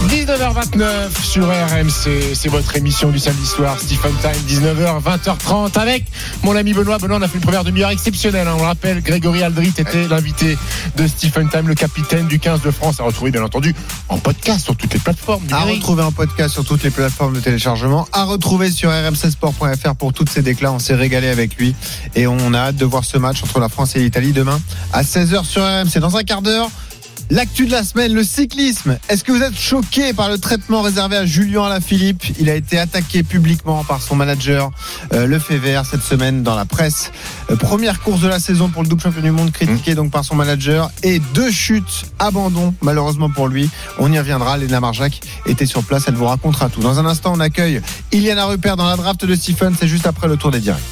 19h29 sur RMC, c'est votre émission du samedi soir, Stephen Time, 19h, 20h30 avec mon ami Benoît. Benoît, on a fait une première demi-heure exceptionnelle. hein. On le rappelle, Grégory Aldrit était l'invité de Stephen Time, le capitaine du 15 de France, à retrouver bien entendu en podcast sur toutes les plateformes À retrouver en podcast sur toutes les plateformes de téléchargement. À retrouver sur rmcsport.fr pour toutes ces déclats. On s'est régalé avec lui. Et on a hâte de voir ce match entre la France et l'Italie demain à 16h sur RMC. Dans un quart d'heure. L'actu de la semaine, le cyclisme. Est-ce que vous êtes choqué par le traitement réservé à Julien Alaphilippe? Il a été attaqué publiquement par son manager, euh, le fait vert, cette semaine dans la presse. Euh, première course de la saison pour le double champion du monde, critiqué donc par son manager. Et deux chutes, abandon, malheureusement pour lui. On y reviendra. Léna Marjac était sur place, elle vous racontera tout. Dans un instant, on accueille Iliana Rupert dans la draft de Stephen. C'est juste après le tour des directs.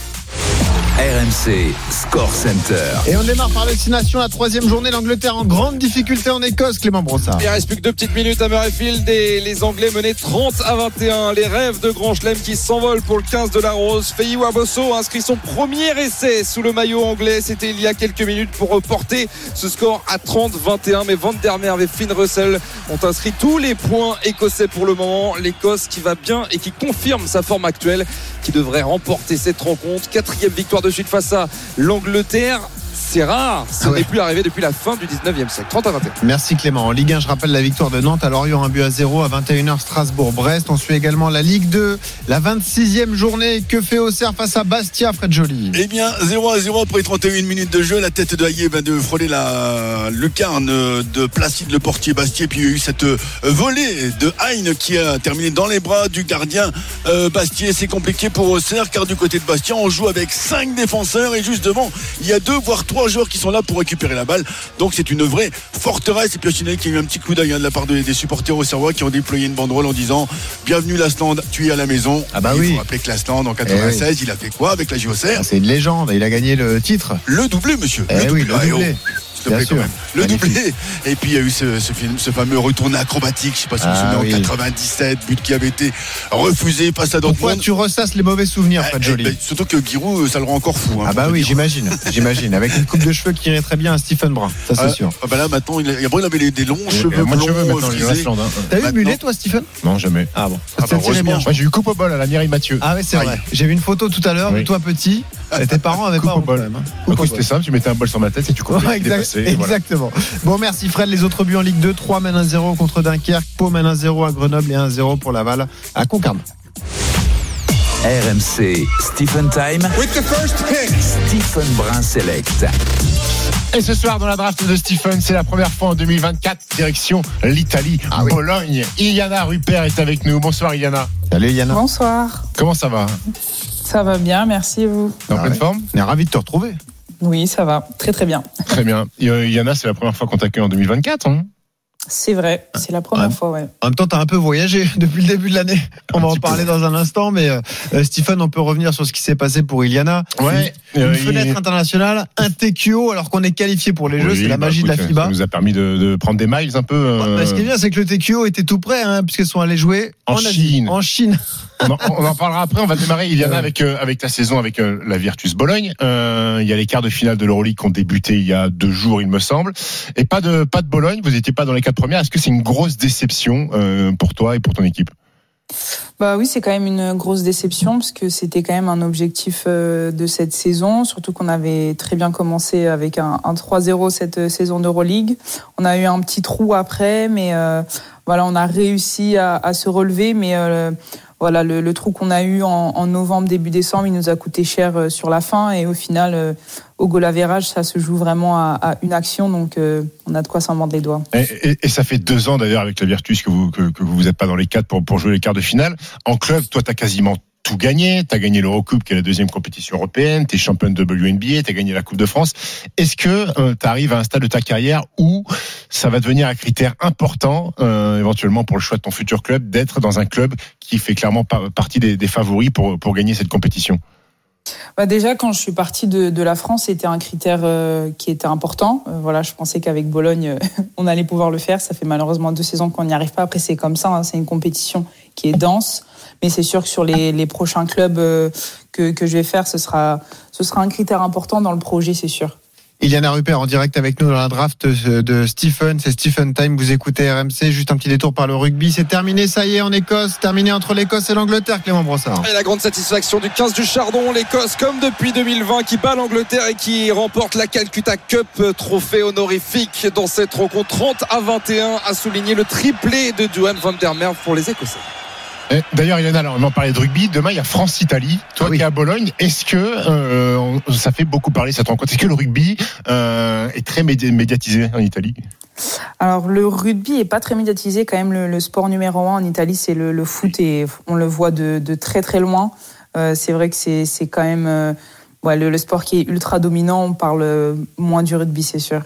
RMC, Score Center. Et on démarre par destination la troisième journée. L'Angleterre en grande difficulté en Écosse, Clément Brossard. Il reste plus que deux petites minutes à Murrayfield et les Anglais menaient 30 à 21. Les rêves de Grand Chelem qui s'envolent pour le 15 de la Rose. Feyi Wabosso a inscrit son premier essai sous le maillot anglais. C'était il y a quelques minutes pour reporter ce score à 30-21. Mais Van der Merwe et Finn Russell ont inscrit tous les points écossais pour le moment. L'Écosse qui va bien et qui confirme sa forme actuelle, qui devrait remporter cette rencontre. Quatrième victoire de suite face à l'Angleterre. C'est rare, ce Ah ouais. n'est plus arrivé depuis la fin du 19e siècle. 30 à 21. Merci Clément. En Ligue 1, je rappelle la victoire de Nantes à Lorient, un but à 0 à 21h Strasbourg-Brest. On suit également la Ligue 2, la 26e journée. Que fait Auxerre face à Bastia, Fred Joly? Eh bien, 0 à 0 après 31 minutes de jeu. La tête de Haillé va de frôler la lucarne de Placide le portier Bastier. Puis il y a eu cette volée de Hein qui a terminé dans les bras du gardien euh, Bastier. C'est compliqué pour Auxerre car du côté de Bastia, on joue avec 5 défenseurs et juste devant, il y a deux voire trois joueurs qui sont là pour récupérer la balle. Donc c'est une vraie forteresse. Et puis au final, qui a eu un petit coup d'œil hein, de la part de- des supporters auxerrois qui ont déployé une banderole en disant Bienvenue Lasland, tu es à la maison. Ah bah il oui. faut rappeler que Lasland en 96, il a fait quoi avec la JOCR Ah, C'est une légende. Il a gagné le titre. le doublé, monsieur. Eh le oui, doublé. le Ah, doublé. s'il te Bien plaît, quand sûr. même. Le Magnifique. doublé. Et puis il y a eu ce, ce film, ce fameux retourné acrobatique. Je sais pas si vous vous Ah souvenez, oui. en 97, but qui avait été refusé face à Pourquoi Dortmund. tu ressasses les mauvais souvenirs, Eh, Fred eh, ben, surtout que Giroud, ça le rend encore fou. hein, Ah bah oui, j'imagine, j'imagine. Avec une coupe de cheveux qui irait très bien à Stephen Brun, ça c'est Ah, sûr. ah bah là maintenant, il, a- avant, il avait les- des longs cheveux blonds cheveux euh, hein. T'as eu mulet toi, Stephen? Non, jamais. Ah bon, Ah ça bah, tirait bien. heureusement. Moi, j'ai eu coupe au bol à la Mireille Mathieu. Ah ouais, c'est vrai. J'ai vu une photo tout à l'heure de toi petit. Et tes parents avaient Coupe pas au bol. hein. Du Coupe coup, au c'était bol. simple, tu mettais un bol sur ma tête et tu coupais. Voilà. exactement. Bon, merci Fred. Les autres buts en Ligue 2, 3 mène 1-0 contre Dunkerque, Pau mène 1-0 à Grenoble et 1-0 pour Laval à Concarneau. RMC Stephen Time. Stephen Brun Select. Et ce soir, dans la draft de Stephen, c'est la première fois en 2024, direction l'Italie, Ah oui. Bologne. Iliana Rupert est avec nous. Bonsoir, Iliana. Salut Yana. Bonsoir, Comment ça va? Ça va bien, merci vous? En Ah pleine ouais. forme? On est ravis de te retrouver. Oui, ça va, très très bien. Très bien. Iliana, c'est la première fois qu'on t'accueille en 2024. Hein? C'est vrai, c'est la première Ouais. fois, ouais. En même temps, t'as un peu voyagé depuis le début de l'année. On Un va en peu. parler dans un instant, mais euh, euh, Stephen, on peut revenir sur ce qui s'est passé pour Iliana. Ouais. Une, Euh, une il- fenêtre internationale, un TQO, alors qu'on est qualifié pour les Jeux, c'est la bah, magie de la FIBA. Ça nous a permis de, de prendre des miles un peu. euh, Bah, ce qui est bien, c'est que le TQO était tout prêt, hein, puisqu'ils sont allés jouer En Chine. En Chine. on, en, on en parlera après. On va démarrer, Iliana, avec, euh, avec ta saison avec euh, la Virtus Bologne. Euh, il y a les quarts de finale de l'Euroleague qui ont débuté il y a deux jours, il me semble. Et pas de, pas de Bologne. Vous n'étiez pas dans les quatre premières. Est-ce que c'est une grosse déception euh, pour toi et pour ton équipe? Bah oui, c'est quand même une grosse déception parce que c'était quand même un objectif euh, de cette saison, surtout qu'on avait très bien commencé avec un, un 3-0 cette euh, saison d'Euroleague. On a eu un petit trou après, mais voilà, on a réussi à, se relever, mais voilà, le, le trou qu'on a eu en, en novembre, début décembre, il nous a coûté cher euh, sur la fin et au final, euh, au goal average, ça se joue vraiment à, à une action, donc euh, on a de quoi s'en mordre les doigts. et, et- et ça fait deux ans d'ailleurs avec la Virtus que vous que, que vous n'êtes pas dans les quatre pour, pour jouer les quarts de finale. En club, toi, tu as quasiment tout gagné. Tu as gagné l'Eurocoupe, qui est la deuxième compétition européenne. Tu es championne de WNBA. Tu as gagné la Coupe de France. Est-ce que tu arrives à un stade de ta carrière où ça va devenir un critère important, euh, éventuellement pour le choix de ton futur club, d'être dans un club qui fait clairement pa- partie des, favoris pour, pour gagner cette compétition? Bah déjà, quand je suis partie de, la France, c'était un critère euh, qui était important. Euh, voilà, je pensais qu'avec Bologne, euh, on allait pouvoir le faire. Ça fait malheureusement deux saisons qu'on n'y arrive pas. Après, c'est comme ça. hein, c'est une compétition qui est dense. Mais c'est sûr que sur les, les prochains clubs euh, que, que je vais faire, ce sera, ce sera un critère important dans le projet, c'est sûr. Iliana Rupert en direct avec nous dans la draft euh, de Stephen. C'est Stephen Time. Vous écoutez RMC. Juste un petit détour par le rugby. C'est terminé. Ça y est, en Écosse. Terminé entre l'Écosse et l'Angleterre, Clément Brossard. Et la grande satisfaction du 15 du Chardon, l'Écosse comme depuis 2020 qui bat l'Angleterre et qui remporte la Calcutta Cup, euh, trophée honorifique dans cette rencontre 30 à 21 a souligné le triplé de Duane van der Merwe pour les Écossais. Eh, D'ailleurs, Ilana, alors, on en parlait de rugby. Demain, il y a France-Italie. Toi Ah oui. qui es à Bologne, est-ce que euh, ça fait beaucoup parler cette rencontre? Est-ce que le rugby euh, est très médi- médiatisé en Italie? Alors le rugby est pas très médiatisé quand même. Le, le sport numéro un en Italie, c'est le, le foot et on le voit de, de très très loin. Euh, c'est vrai que c'est quand même euh, ouais, le, le sport qui est ultra dominant. On parle moins du rugby, c'est sûr.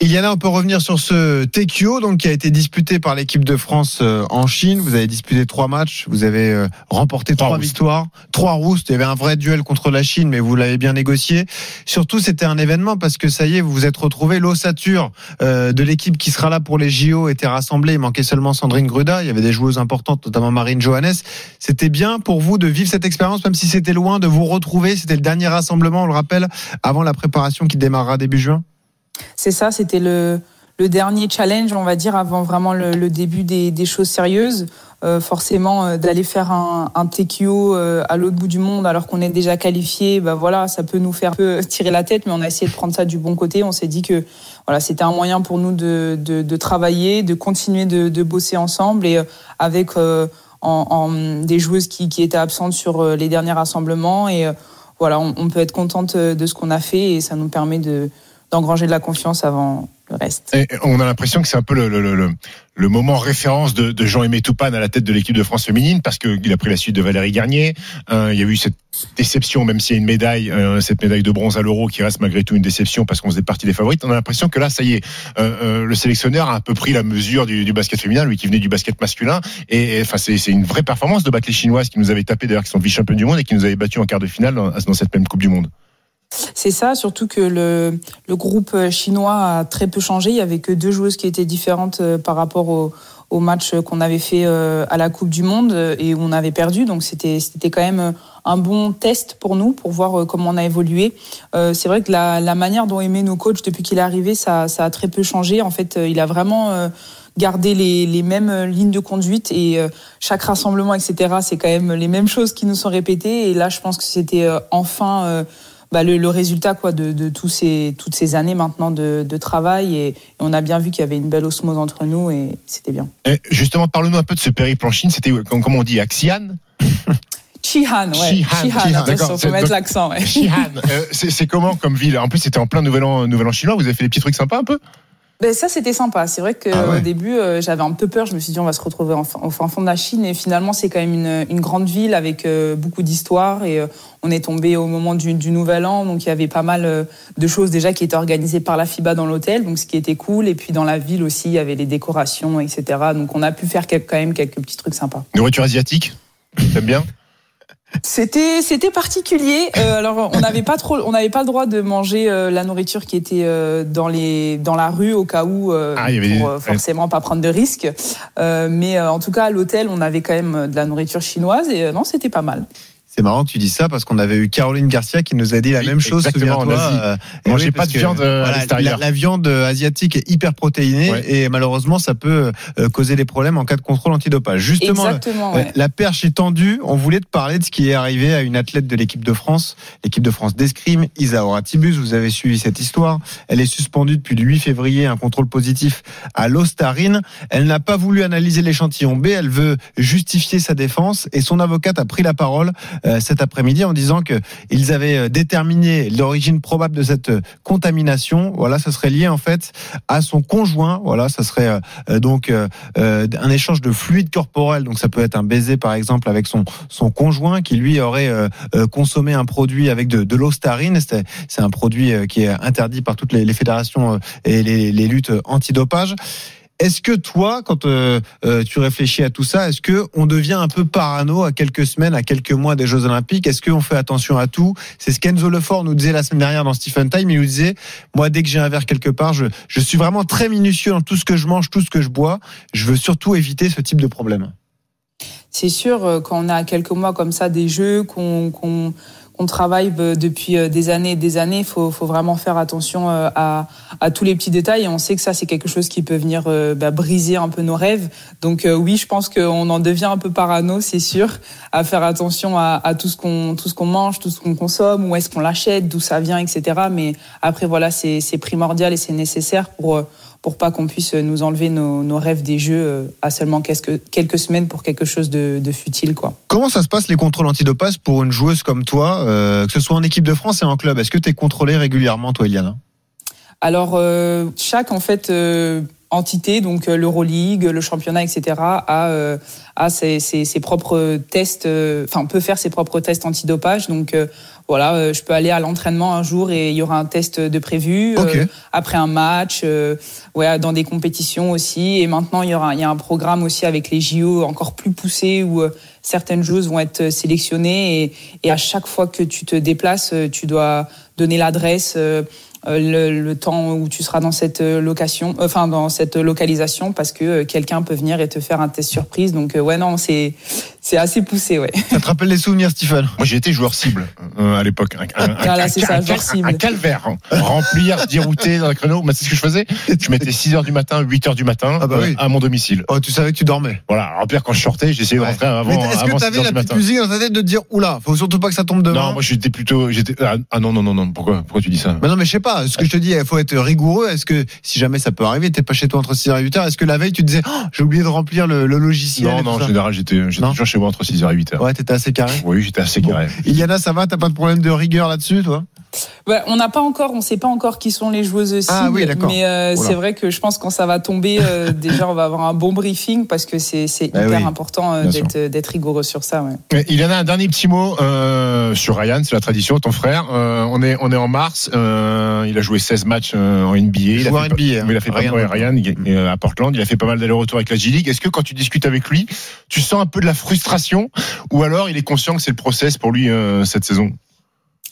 Iliana, on peut revenir sur ce TQO donc, qui a été disputé par l'équipe de France euh, en Chine. Vous avez disputé trois matchs, vous avez euh, remporté Trois victoires, trois roustes. Il y avait un vrai duel contre la Chine, mais vous l'avez bien négocié. Surtout, c'était un événement parce que ça y est, vous vous êtes retrouvé l'ossature euh, de l'équipe qui sera là pour les JO était rassemblée. Il manquait seulement Sandrine Gruda. Il y avait des joueuses importantes, notamment Marine Johannes. C'était bien pour vous de vivre cette expérience, même si c'était loin, de vous retrouver. C'était le dernier rassemblement, on le rappelle, avant la préparation qui démarrera début juin? C'est ça, c'était le, dernier challenge, on va dire, avant vraiment le, début des, choses sérieuses. Euh, forcément, euh, d'aller faire un, un TQO euh, à l'autre bout du monde alors qu'on est déjà qualifié, bah voilà, ça peut nous faire un peu tirer la tête, mais on a essayé de prendre ça du bon côté. On s'est dit que voilà, c'était un moyen pour nous de, travailler, de continuer de, bosser ensemble et avec des joueuses qui, étaient absentes sur les derniers rassemblements et voilà, on, peut être contente de ce qu'on a fait et ça nous permet de d'engranger de la confiance avant le reste. Et on a l'impression que c'est un peu le, le, le, le moment référence de, de Jean-Aimé Toupane à la tête de l'équipe de France féminine parce qu'il a pris la suite de Valérie Garnier. Euh, il y a eu cette déception, même s'il y a une médaille, euh, cette médaille de bronze à l'euro qui reste malgré tout une déception parce qu'on faisait partie des favorites. On a l'impression que là, ça y est, euh, le sélectionneur a un peu pris la mesure du, du basket féminin, lui qui venait du basket masculin. Et, enfin, c'est c'est une vraie performance de battre les Chinoises qui nous avaient tapé d'ailleurs, qui sont vice-championnes du monde et qui nous avaient battu en quart de finale dans, dans cette même Coupe du Monde. C'est ça, surtout que le, le groupe chinois a très peu changé. Il y avait que deux joueuses qui étaient différentes euh, par rapport au, au match qu'on avait fait euh, à la Coupe du Monde euh, et où on avait perdu. Donc c'était c'était quand même un bon test pour nous pour voir euh, comment on a évolué. Euh, c'est vrai que la, la manière dont aimaient nos coachs depuis qu'il est arrivé, ça, ça a très peu changé. En fait, euh, il a vraiment euh, garder les, les mêmes lignes de conduite et chaque rassemblement, etc. C'est quand même les mêmes choses qui nous sont répétées. Et là, je pense que c'était enfin bah, le, le, résultat quoi de, de tous ces, toutes ces années maintenant de, de travail et, on a bien vu qu'il y avait une belle osmose entre nous et c'était bien. Et justement, parle-nous un peu de ce périple en Chine. C'était comment on dit, Axian Chihan, ouais. Chihan, Chihan d'accord. Faut mettre l'accent. Ouais. Euh, c'est comment comme ville? En plus, c'était en plein Nouvel An, Nouvel An chinois. Vous avez fait des petits trucs sympas un peu? Ben ça c'était sympa. C'est vrai qu'au ah début euh, j'avais un peu peur. Je me suis dit on va se retrouver au fin fond de la Chine et finalement c'est quand même une, une, grande ville avec euh, beaucoup d'histoire et euh, on est tombé au moment du, du, Nouvel An donc il y avait pas mal de choses déjà qui étaient organisées par la FIBA dans l'hôtel donc ce qui était cool et puis dans la ville aussi il y avait les décorations etc. Donc on a pu faire quand même quelques petits trucs sympas. Nourriture asiatique, t'aimes bien? C'était c'était particulier. Euh, alors on n'avait pas trop, on n'avait pas le droit de manger euh, la nourriture qui était euh, dans les dans la rue au cas où ah, pour forcément pas prendre de risques. mais en tout cas à l'hôtel on avait quand même de la nourriture chinoise et non c'était pas mal. C'est marrant que tu dis ça parce qu'on avait eu Caroline Garcia qui nous a dit la même chose. Souviens-toi. Euh, pas de viande euh, à. La, viande asiatique est hyper protéinée et malheureusement ça peut euh, causer des problèmes en cas de contrôle antidopage. Justement, la perche est tendue. On voulait te parler de ce qui est arrivé à une athlète de l'équipe de France, l'équipe de France d'escrime, Isaora Tibus. Vous avez suivi cette histoire. Elle est suspendue depuis le 8 février, un contrôle positif à l'ostarine. Elle n'a pas voulu analyser l'échantillon B. Elle veut justifier sa défense et son avocate a pris la parole euh, cet après-midi en disant que ils avaient euh, déterminé l'origine probable de cette euh, contamination. Voilà, ça serait lié en fait à son conjoint. Voilà, ça serait donc un échange de fluide corporel. Donc ça peut être un baiser par exemple avec son son conjoint qui lui aurait consommé un produit avec de, l'ostarine. C'est un produit qui est interdit par toutes les, les fédérations et les, les luttes antidopage. Est-ce que toi, quand euh, euh, tu réfléchis à tout ça, est-ce que on devient un peu parano à quelques semaines, à quelques mois des Jeux Olympiques? Est-ce qu'on fait attention à tout? C'est ce qu'Enzo Lefort nous disait la semaine dernière dans Stephen Time. Il nous disait, moi, dès que j'ai un verre quelque part, je, je suis vraiment très minutieux dans tout ce que je mange, tout ce que je bois. Je veux surtout éviter ce type de problème. C'est sûr, euh, quand on a quelques mois comme ça des Jeux, qu'on on travaille euh, depuis euh, des années et des années. Il faut, faut, vraiment faire attention euh, à, à, tous les petits détails. Et on sait que ça, c'est quelque chose qui peut venir bah, briser un peu nos rêves. Donc oui, je pense qu'on en devient un peu parano, c'est sûr, à faire attention à, à tout ce qu'on tout ce qu'on mange, tout ce qu'on consomme, où est-ce qu'on l'achète, d'où ça vient, etc. Mais après, voilà, c'est primordial et c'est nécessaire pour pour pas qu'on puisse nous enlever nos, rêves des jeux euh, à seulement quelques, quelques semaines pour quelque chose de, futile. Quoi. Comment ça se passe les contrôles antidopage pour une joueuse comme toi, euh, que ce soit en équipe de France et en club? Est-ce que tu es contrôlé régulièrement, toi, Eliana Alors, euh, chaque en fait entité, donc l'Euroleague, le championnat, etc., a, a ses, ses, propres tests, enfin peut faire ses propres tests antidopage. Donc voilà, euh, je peux aller à l'entraînement un jour et il y aura un test de prévu euh, après un match, euh, ouais, dans des compétitions aussi. Et maintenant, il y aura, il y a un programme aussi avec les JO encore plus poussé où certaines joueuses vont être sélectionnées et, et, à chaque fois que tu te déplaces, tu dois donner l'adresse. Le, le, temps où tu seras dans cette location, enfin dans cette localisation, parce que quelqu'un peut venir et te faire un test surprise. Donc ouais non, c'est c'est assez poussé, ouais. Ça te rappelle les souvenirs, Stephen? Moi, j'ai été joueur cible euh, à l'époque. Un, calvaire. Hein. Remplir, dérouter dans un créneau. c'est ce que je faisais. Je mettais 6 h du matin, 8 h du matin ah bah euh, à mon domicile. Oh, tu savais que tu dormais. Voilà. Alors, pire, quand je sortais, j'essayais de rentrer avant. Est-ce que tu avais la petite musique dans ta tête de dire, oula, faut surtout pas que ça tombe demain? Non, moi, j'étais plutôt, j'étais, ah, ah non, non, non, non. Pourquoi, pourquoi tu dis ça? Mais non, mais je sais pas. Ce que je te dis, il faut être rigoureux. Est-ce que, si jamais ça peut arriver, t'es pas chez toi entre 6 h et 8 h, est-ce que la veille, tu disais, oh, j'ai oublié de remplir le, logiciel? Non, non, en général, j'étais, toujours chez moi entre 6 h et 8 h Ouais, t'étais assez carré. Oui, j'étais assez carré. Iliana, ça va? T'as pas de problème de rigueur là-dessus, toi? On n'a pas encore, on sait pas encore qui sont les joueuses aussi. Ah oui, mais euh, c'est vrai que je pense quand ça va tomber, euh, déjà on va avoir un bon briefing parce que c'est bah hyper important euh, d'être rigoureux sur ça. Ouais. Il y en a un dernier petit mot sur Ryan, c'est la tradition, ton frère. on est on est en mars. Il a joué 16 matchs en NBA. Il, a fait, NBA. il a fait Ryan, Ryan à Portland. Il a fait pas mal d'allers-retours avec la G League. Est-ce que quand tu discutes avec lui, tu sens un peu de la frustration ou alors il est conscient que c'est le process pour lui cette saison?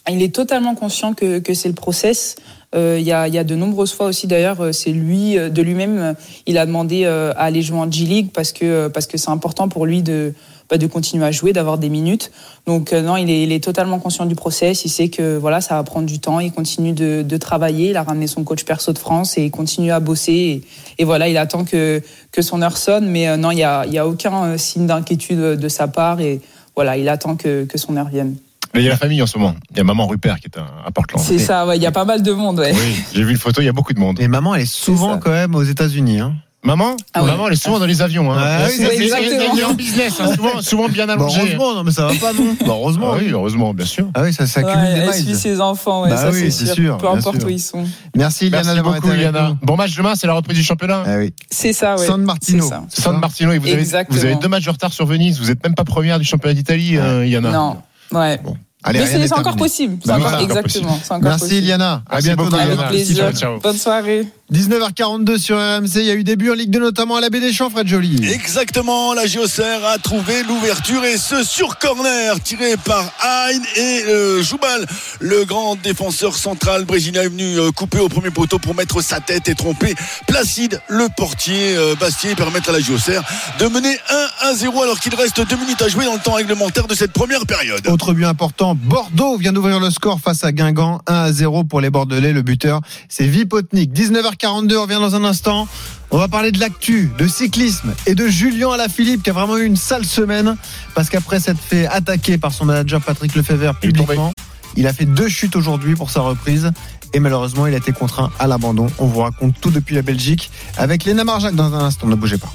Il est totalement conscient que, que c'est le process. Euh, il y, a, y, a, de nombreuses fois aussi d'ailleurs, euh, c'est lui euh, de lui-même, il a demandé à aller jouer en G League parce que parce que c'est important pour lui de bah, de continuer à jouer, d'avoir des minutes. Donc euh, non, il est, il est totalement conscient du process. Il sait que voilà, ça va prendre du temps. Il continue de, de travailler. Il a ramené son coach perso de France et il continue à bosser. Et, et voilà, il attend que que son heure sonne. Mais euh, non, il y a, il y a aucun euh, signe d'inquiétude de sa part. Et voilà, il attend que, que son heure vienne. Mais il y a la famille en ce moment. Il y a maman Rupert qui est à Portland. C'est ça, ouais, il y a pas mal de monde. Ouais. Oui, j'ai vu une photo, il y a beaucoup de monde. Et maman, elle est souvent quand même aux États-Unis. Hein. Maman Ah ouais. Maman, elle est souvent dans les avions. Hein. Ah oui, C'est- en business, hein, souvent, souvent bien Bon, allongée. heureusement, non, mais ça va pas, non Heureusement. Ah oui, heureusement, bien sûr. Ah oui, ça s'accumule Ouais, elle suit ses enfants, ouais, Bah ça oui, c'est sûr. sûr, Peu importe sûr. où ils sont. Merci, Iliana, Merci beaucoup. Bon match demain, c'est la reprise du championnat. Ah oui. C'est ça, ouais. San Martino. Ça. San Martino, et vous avez, Exactement. vous avez deux matchs de retard sur Venise. Vous n'êtes même pas première du championnat d'Italie, euh, Iliana. Non, ouais. Allez, Mais c'est encore terminé. possible. Bah oui, exactement. Merci. Iliana. À bientôt dans les Iliana. Avec Merci, plaisir. ciao, ciao. Bonne soirée. 19h42 sur RMC, il y a eu des buts en Ligue 2, notamment à la Baie des Champs, Fred Joly. Exactement, la Géocère a trouvé l'ouverture et ce sur corner tiré par Hein et euh, Joubal, le grand défenseur central brésilien est venu euh, couper au premier poteau pour mettre sa tête et tromper Placide, le portier euh, Bastier, et permettre à la Géocère de mener 1 à 0 alors qu'il reste deux minutes à jouer dans le temps réglementaire de cette première période. Autre but important, Bordeaux vient d'ouvrir le score face à Guingamp, 1 à 0 pour les Bordelais. Le buteur, c'est Vipotnik. 19h42, on revient dans un instant. On va parler de l'actu, de cyclisme et de Julien Alaphilippe qui a vraiment eu une sale semaine parce qu'après s'être fait attaquer par son manager Patrick Lefebvre publiquement, il a fait deux chutes aujourd'hui pour sa reprise et malheureusement il a été contraint à l'abandon. On vous raconte tout depuis la Belgique avec Léna Marjac dans un instant, ne bougez pas.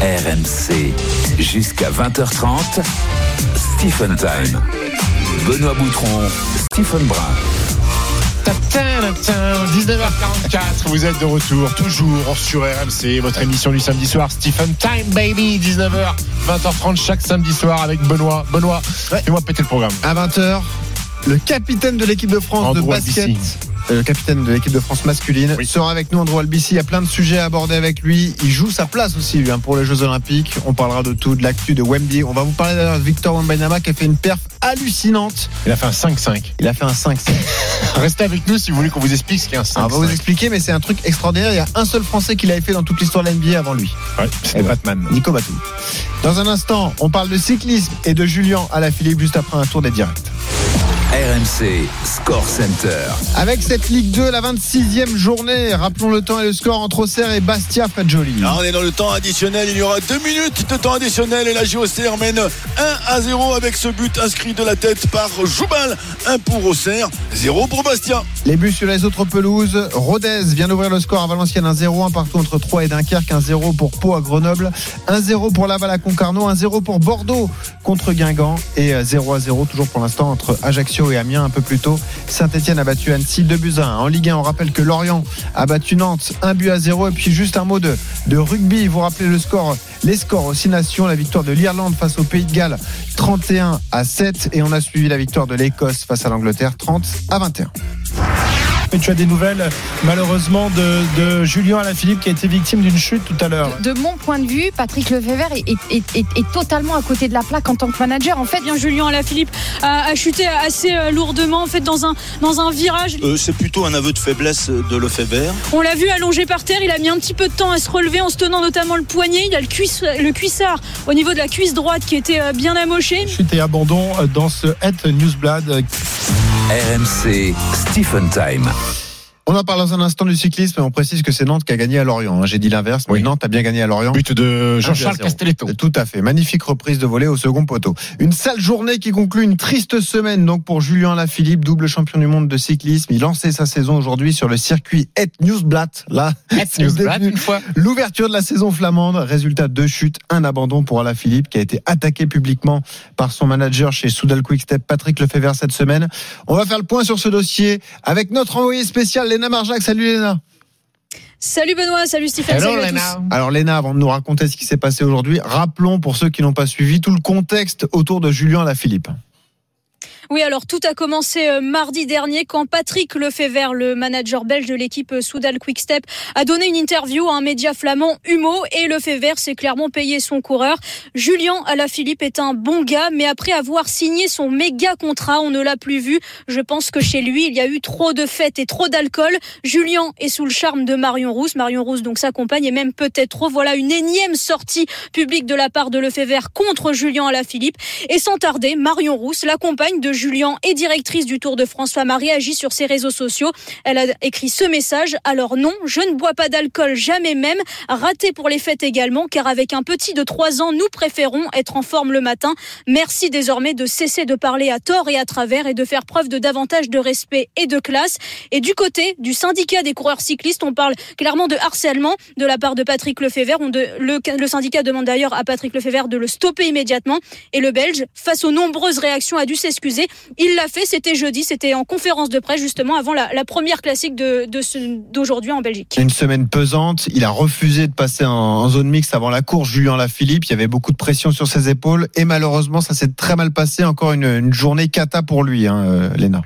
RMC jusqu'à 20h30. Stephen Time. Benoît Boutron, Stephen Brun. 19h44, vous êtes de retour, toujours sur RMC, votre émission du samedi soir, Stephen Time Baby, 19h, 20h30 chaque samedi soir avec Benoît. Benoît, fais-moi péter le programme. À 20h, le capitaine de l'équipe de France de basket. Euh, le capitaine de l'équipe de France masculine, Oui. sera avec nous. Andrew Albici, il y a plein de sujets à aborder avec lui. Il joue sa place aussi lui, hein, pour les Jeux Olympiques. On parlera de tout, de l'actu de Wemby. On va vous parler d'ailleurs de Victor Wembanyama qui a fait une perf hallucinante. Il a fait un 5-5. Il a fait un 5 Restez avec nous si vous voulez qu'on vous explique ce qu'est un 5 On va vous expliquer, mais c'est un truc extraordinaire. Il y a un seul Français qui l'avait fait dans toute l'histoire de la NBA avant lui. Ouais, c'était Eh ben. Batman. Nico Batum. Dans un instant, on parle de cyclisme et de Julien Alaphilippe juste après un tour des directs. RMC Score Center. Avec cette Ligue 2, la 26e journée, rappelons le temps et le score entre Auxerre et Bastia, Fred Joly. Là, on est dans le temps additionnel. Il y aura deux minutes de temps additionnel et la JOCR mène 1 à 0 avec ce but inscrit de la tête par Joubal. 1 pour Auxerre, 0 pour Bastia. Les buts sur les autres pelouses. Rodez vient d'ouvrir le score à Valenciennes 1-0, un partout entre 3 et Dunkerque, 1-0 pour Pau à Grenoble, 1-0 pour Laval à Concarneau, 1-0 pour Bordeaux contre Guingamp et 0-0 toujours pour l'instant entre Ajaccio et Amiens un peu plus tôt. Saint-Etienne a battu Annecy 2 buts à 1. En Ligue 1, on rappelle que Lorient a battu Nantes 1 but à 0 et puis juste un mot de, de rugby. Vous rappelez le score, les scores aux 6 nations, la victoire de l'Irlande face au Pays de Galles 31 à 7 et on a suivi la victoire de l'Écosse face à l'Angleterre 30 à 21. Mais tu as des nouvelles, malheureusement, de, de Julien Alaphilippe qui a été victime d'une chute tout à l'heure. De mon point de vue, Patrick Lefebvre est, est, est, est totalement à côté de la plaque en tant que manager. En fait, bien Julien Alaphilippe a, a chuté assez euh, lourdement en fait dans un dans un virage. Euh, c'est plutôt un aveu de faiblesse de Lefebvre. On l'a vu allongé par terre, il a mis un petit peu de temps à se relever en se tenant notamment le poignet. Il a le, cuisse, le cuissard au niveau de la cuisse droite qui était euh, bien amoché. Chute et abandon dans ce Het Newsblad. RMC Stephen Time. On en parle dans un instant du cyclisme et on précise que c'est Nantes qui a gagné à Lorient. hein. J'ai dit l'inverse, mais Nantes a bien gagné à Lorient. But de Jean-Charles. Castelletto. Tout à fait. Magnifique reprise de volée au second poteau. Une sale journée qui conclut une triste semaine donc pour Julien Lafilippe, double champion du monde de cyclisme. Il lançait sa saison aujourd'hui sur le circuit Het Newsblad. Là, début. une fois. L'ouverture de la saison flamande. Résultat deux chutes, un abandon pour Alaphilippe qui a été attaqué publiquement par son manager chez Soudal Quickstep, Patrick Lefebvre cette semaine. On va faire le point sur ce dossier avec notre envoyé spécial Léna Marjac. Salut Léna. Salut Benoît, salut Stéphane, salut à tous. Alors Léna, avant de nous raconter ce qui s'est passé aujourd'hui, rappelons pour ceux qui n'ont pas suivi tout le contexte autour de Julien Lafilippe. Oui, alors tout a commencé euh, mardi dernier quand Patrick Lefebvre, le manager belge de l'équipe euh, Soudal Quickstep, a donné une interview à un média flamand Humo et Lefebvre s'est clairement payé son coureur. Julien Alaphilippe est un bon gars, mais après avoir signé son méga contrat, on ne l'a plus vu. Je pense que chez lui, il y a eu trop de fêtes et trop d'alcool. Julien est sous le charme de Marion Rousse. Marion Rousse donc s'accompagne et même peut-être trop. Voilà une énième sortie publique de la part de Lefebvre contre Julien Alaphilippe. Et sans tarder, Marion Rousse, la compagne de Julien et directrice du Tour de France Femmes, a réagi sur ses réseaux sociaux. Elle a écrit ce message. Alors non, je ne bois pas d'alcool, jamais même. Raté pour les fêtes également, car avec un petit de 3 ans, nous préférons être en forme le matin. Merci désormais de cesser de parler à tort et à travers et de faire preuve de davantage de respect et de classe. Et du côté du syndicat des coureurs cyclistes, on parle clairement de harcèlement de la part de Patrick Lefebvre. Le syndicat demande d'ailleurs à Patrick Lefebvre de le stopper immédiatement. Et le Belge, face aux nombreuses réactions, a dû s'excuser. Il l'a fait, c'était jeudi, c'était en conférence de presse justement avant la, première classique d'aujourd'hui en Belgique. Une semaine pesante. Il a refusé de passer en, zone mixte avant la course. Julien Lafilippe, il y avait beaucoup de pression sur ses épaules et malheureusement, ça s'est très mal passé. Encore une, une journée cata pour lui, hein, euh, Léna.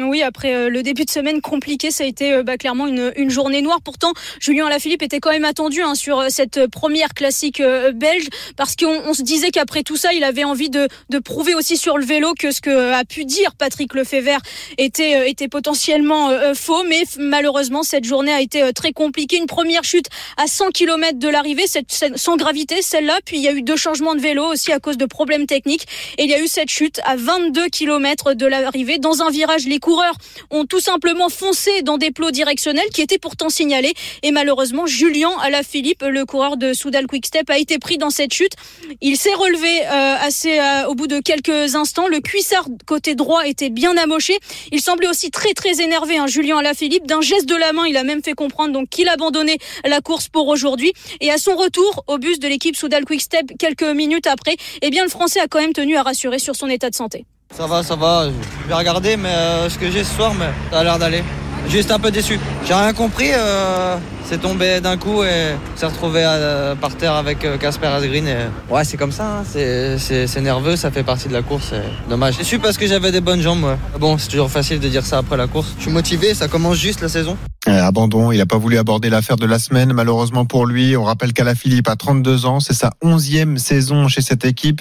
Oui, après euh, le début de semaine compliqué, ça a été euh, bah, clairement une, une journée noire. Pourtant, Julien Alaphilippe était quand même attendu hein, sur euh, cette première classique euh, belge parce qu'on on se disait qu'après tout ça, il avait envie de, de prouver aussi sur le vélo que ce que a pu dire Patrick Lefebvre était, était potentiellement faux. Mais malheureusement, cette journée a été très compliquée. Une première chute à 100 km de l'arrivée, cette- cette- sans gravité, celle-là. Puis il y a eu deux changements de vélo aussi à cause de problèmes techniques. Et il y a eu cette chute à 22 km de l'arrivée. Dans un virage, coureurs ont tout simplement foncé dans des plots directionnels qui étaient pourtant signalés. Et malheureusement, Julien Alaphilippe, le coureur de Soudal Quickstep, a été pris dans cette chute. Il s'est relevé euh, assez euh, au bout de quelques instants. Le cuissard côté droit était bien amoché. Il semblait aussi très très énervé, hein, Julien Alaphilippe. D'un geste de la main, il a même fait comprendre donc qu'il abandonnait la course pour aujourd'hui. Et à son retour au bus de l'équipe Soudal Quickstep, quelques minutes après, eh bien le Français a quand même tenu à rassurer sur son état de santé. Ça va, ça va. Je vais regarder mais euh, ce que j'ai ce soir, mais ça a l'air d'aller. Juste un peu déçu. J'ai rien compris. Euh, c'est tombé d'un coup et s'est retrouvé euh, par terre avec euh, Casper Asgreen. Ouais, c'est comme ça. hein. C'est, nerveux. Ça fait partie de la course. Dommage. Déçu parce que j'avais des bonnes jambes. Bon, c'est toujours facile de dire ça après la course. Je suis motivé. Ça commence juste la saison. Abandon, il n'a pas voulu aborder l'affaire de la semaine, malheureusement pour lui. On rappelle qu'Alaphilippe a 32 ans, c'est sa onzième saison chez cette équipe.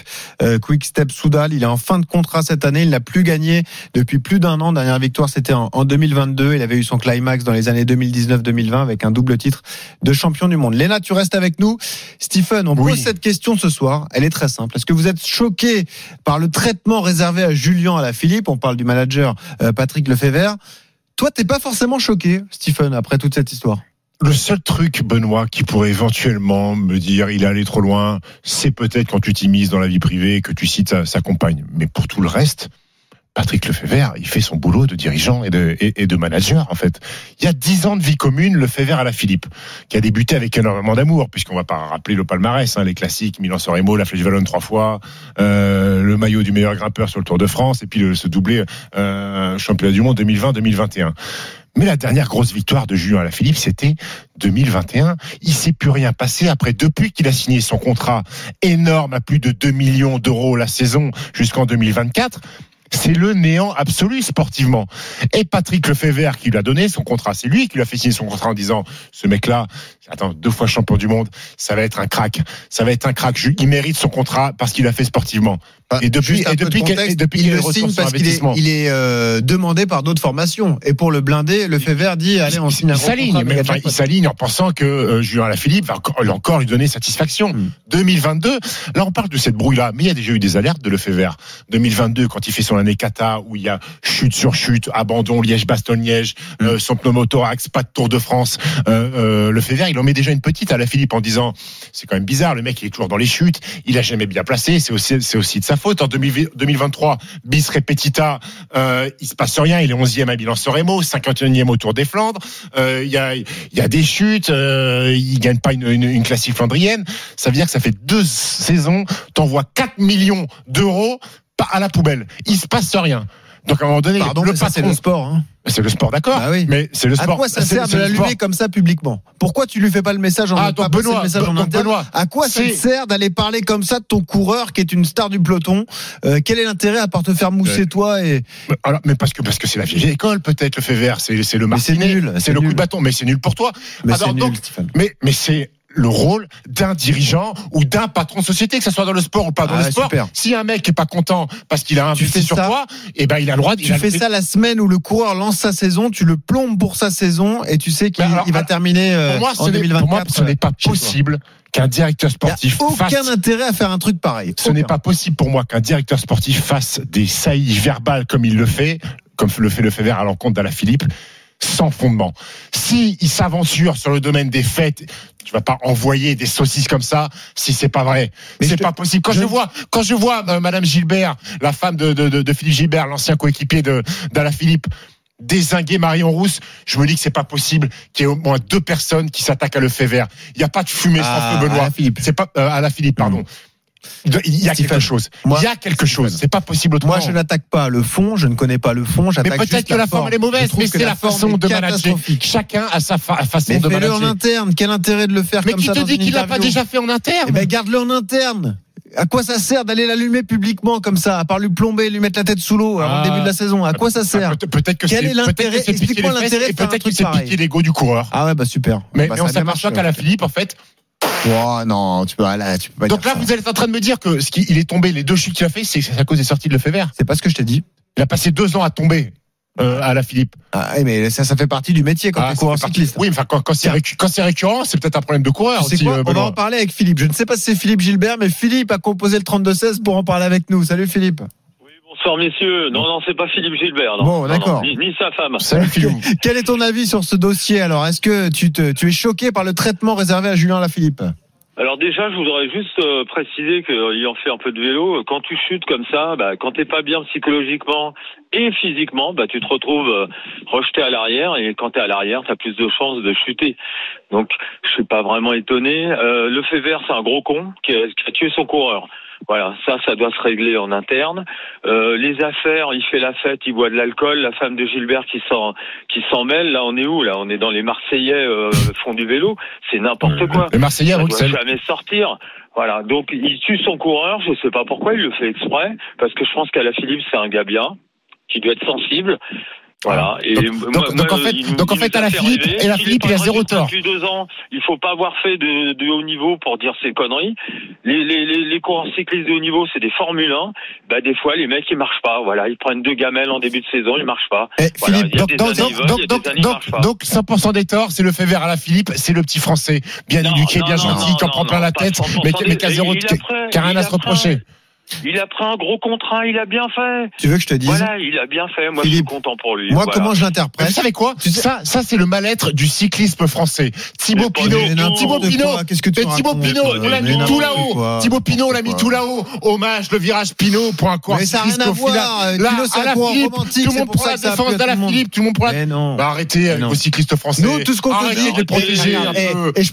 Quick Step Soudal, il est en fin de contrat cette année, il n'a plus gagné depuis plus d'un an. Dernière victoire, c'était en, en 2022. Il avait eu son climax dans les années 2019-2020 avec un double titre de champion du monde. Léna, tu restes avec nous. Stephen, on pose cette question ce soir. Elle est très simple. Est-ce que vous êtes choqué par le traitement réservé à Julien Alaphilippe On parle du manager euh, Patrick Lefebvre. Toi, t'es pas forcément choqué, Stephen, après toute cette histoire? Le seul truc, Benoît, qui pourrait éventuellement me dire il est allé trop loin, c'est peut-être quand tu t'immises dans la vie privée et que tu cites sa, sa compagne. Mais pour tout le reste, Patrick Lefebvre, il fait son boulot de dirigeant et de, de manager, en fait. Il y a dix ans de vie commune, Lefebvre à la Philippe, qui a débuté avec énormément d'amour, puisqu'on va pas rappeler le palmarès, hein, les classiques, Milan-San Remo, la Flèche Wallonne trois fois, euh, le maillot du meilleur grimpeur sur le Tour de France, et puis le, ce doublé euh, championnat du monde 2020-2021. Mais la dernière grosse victoire de Julien Alaphilippe, c'était 2021. Il s'est plus rien passé après, depuis qu'il a signé son contrat énorme à plus de 2 millions d'euros la saison jusqu'en 2024. C'est le néant absolu sportivement. Et Patrick Lefebvre qui lui a donné son contrat, c'est lui qui lui a fait signer son contrat en disant ce mec-là, attends, deux fois champion du monde, ça va être un crack. Ça va être un crack. Il mérite son contrat parce qu'il a fait sportivement. Et depuis, et de depuis, contexte, et depuis il qu'il le signe parce qu'il est, il est euh, demandé par d'autres formations. Et pour le blinder, le Fever dit allez, on signe un il s'aligne, mais enfin, il s'aligne en pensant que euh, Julien Alaphilippe va encore, encore lui donner satisfaction. 2022, là on parle de cette brouille-là, mais il y a déjà eu des alertes de Lefebvre. 2022, quand il fait son année kata, où il y a chute sur chute, abandon, Liège-Bastogne-Liège, euh, son pneumothorax, pas de Tour de France, euh, euh, Lefebvre, il en met déjà une petite à la Philippe en disant, c'est quand même bizarre, le mec il est toujours dans les chutes, il a jamais bien placé, c'est aussi, c'est aussi de sa faute. En 2000 2023, bis repetita, euh, il se passe rien, il est 11e à Milan-San Remo, 51e au Tour des Flandres, euh, il y, a, des chutes, euh, il gagne pas une, classique flandrienne, ça veut dire que ça fait deux saisons, t'envoies 4 millions d'euros à la poubelle, il se passe rien. Donc à un moment donné, Pardon, le ça, c'est patron- le sport. Hein. C'est le sport, d'accord. Bah oui. Mais c'est le À sport. quoi ça sert de l'allumer comme ça publiquement? Pourquoi tu lui fais pas le message en Ah, donc Benoît, le message en interne? Benoît, À quoi ça te sert d'aller parler comme ça de ton coureur qui est une star du peloton? Euh, Quel est l'intérêt à part te faire mousser Ouais. toi et Mais, alors, mais parce que parce que c'est la vieille école peut-être le fait vert, c'est le Mais c'est martinet, nul, c'est le coup nul. de bâton, mais c'est nul pour toi. Mais Alors, c'est donc, Stéphane. mais mais c'est le rôle d'un dirigeant ou d'un patron de société, que ce soit dans le sport ou pas dans Ah, le sport. super. Si un mec est pas content parce qu'il a Tu investi sur ça toi, et ben il a le droit. Tu fais le- ça la semaine où le coureur lance sa saison, tu le plombes pour sa saison et tu sais qu'il il va alors, terminer euh, moi, en ce n'est- 2024. pour moi, ce n'est pas toi. possible qu'un directeur sportif a aucun fasse intérêt à faire un truc pareil. Ce n'est pas possible pour moi qu'un directeur sportif fasse des saillies verbales comme il le fait, comme le fait le à l'encontre d'Alaphilippe, sans fondement. Si il s'aventure sur le domaine des fêtes, tu vas pas envoyer des saucisses comme ça si c'est pas vrai. C'est te- pas possible. Quand je- je, vois, quand je vois euh, Madame Gilbert, la femme de, de, de, de Philippe Gilbert, l'ancien coéquipier de d'Alaphilippe, désinguer Marion Rousse, je me dis que c'est pas possible qu'il y ait au moins deux personnes qui s'attaquent à le fait vert. Il n'y a pas de fumée sans Ah, feu, Benoît. C'est pas euh, à la Philippe, pardon. Il y a quelque chose. moi- il y a quelque chose. C'est pas possible autrement. Moi, je n'attaque pas le fond, je ne connais pas le fond, mais j'attaque peut-être juste que la forme elle est mauvaise, mais c'est la forme façon de manager. Chacun a sa fa- façon Mais de fais-le en manager. interne. Quel intérêt de le faire Mais comme qui ça te dans dit une qu'il l'a pas déjà fait en interne Eh ben, garde-le en interne. À quoi ça sert d'aller l'allumer publiquement comme ça, à part lui plomber, lui mettre la tête sous l'eau avant Ah. le début de la saison? À quoi ça sert? Peut-être que Quel est peut-être l'intérêt? Explique-moi l'intérêt peut-être c'est pareil. piquer l'ego du coureur. Ah ouais, bah super. Mais, Bah, mais on ça bien s'aperçoit qu'à la ouais. Philippe, en fait. Oh non, tu peux, là, tu peux pas Donc dire là, ça. vous êtes en train de me dire que ce qu'il est tombé, les deux chutes qu'il a fait, c'est à cause des sorties de le fait vert. C'est pas ce que je t'ai dit. Il a passé deux ans à tomber euh, à la Philippe. Ah, mais ça, ça fait partie du métier quand Ah, t'es coureur cycliste. Oui, mais enfin, quand, quand c'est récurrent, c'est peut-être un problème de coureur Tu sais aussi. quoi euh, On va en parler avec Philippe. Je ne sais pas si c'est Philippe Gilbert, mais Philippe a composé le 32-16 pour en parler avec nous. Salut Philippe. Bonsoir messieurs. Non, non, c'est pas Philippe Gilbert. Non. Bon, d'accord. Ni, ni sa femme. Salut Philippe. Quel est ton avis sur ce dossier alors? Est-ce que tu, te, tu es choqué par le traitement réservé à Julien Lafilippe? Alors déjà, je voudrais juste euh, préciser qu'ayant fait un peu de vélo, euh, quand tu chutes comme ça, bah, quand t'es pas bien psychologiquement et physiquement, bah, tu te retrouves euh, rejeté à l'arrière et quand t'es à l'arrière, t'as plus de chances de chuter. Donc, je suis pas vraiment étonné. Euh, le fait vert, c'est un gros con qui a, qui a tué son coureur. Voilà, ça, ça doit se régler en interne. Euh, les affaires, il fait la fête, il boit de l'alcool. La femme de Gilbert qui s'en qui s'en mêle. Là, on est où Là, on est dans les Marseillais euh, font du vélo. C'est n'importe quoi. Les Marseillais Ça doit Bruxelles. jamais sortir. Voilà, donc il tue son coureur. Je sais pas pourquoi il le fait exprès, parce que je pense qu'à la Philippe c'est un gars bien, qui doit être sensible. Voilà. Et Donc- moi- donc- donc moi, en fait- il donc en fait, à la Philippe- et la Philippe, il a zéro tort. Depuis deux ans, il faut pas avoir fait de, de haut niveau pour dire ces conneries. Les, les, les, les coureurs cyclistes de haut niveau, c'est des Formule 1. Bah des fois, les mecs ils marchent pas. Voilà, ils prennent deux gamelles en début de saison, ils marchent pas. Eh, Voilà, Philippe, donc, donc, années, donc, ils veulent, il y a donc, des donc, années, ils donc, marchent pas. donc, 100% des torts, c'est le fait vert à la Philippe, c'est le petit français, bien Non, éduqué, non, bien non, gentil, qui en prend plein la tête, 100% mais, qui- mais qui a zéro, qui a rien à se reprocher. Il a pris un gros contrat, il a bien fait. Tu veux que je te dise Voilà, il a bien fait. Moi, je suis content pour lui. Moi, Voilà. comment je l'interprète vous savez quoi Ça, ça c'est le mal-être du cyclisme français. Thibaut Pinot. Thibaut Pinot, qu'est-ce que tu mais Thibaut Pinot, on l'a mis tout là-haut. Thibaut Pinot, on l'a mis tout là-haut. Hommage, le virage Pinot pour un coureur Mais ça n'a rien à voir. Là, Pinot, c'est à un la Philippe, romantique, tout le monde pour prend ça la défense. Philippe, tout le monde prend la. Mais non. Bah, arrêtez avec vos cyclistes français. Nous, tout ce qu'on Arrêtez dit, de protéger un et, peu. et je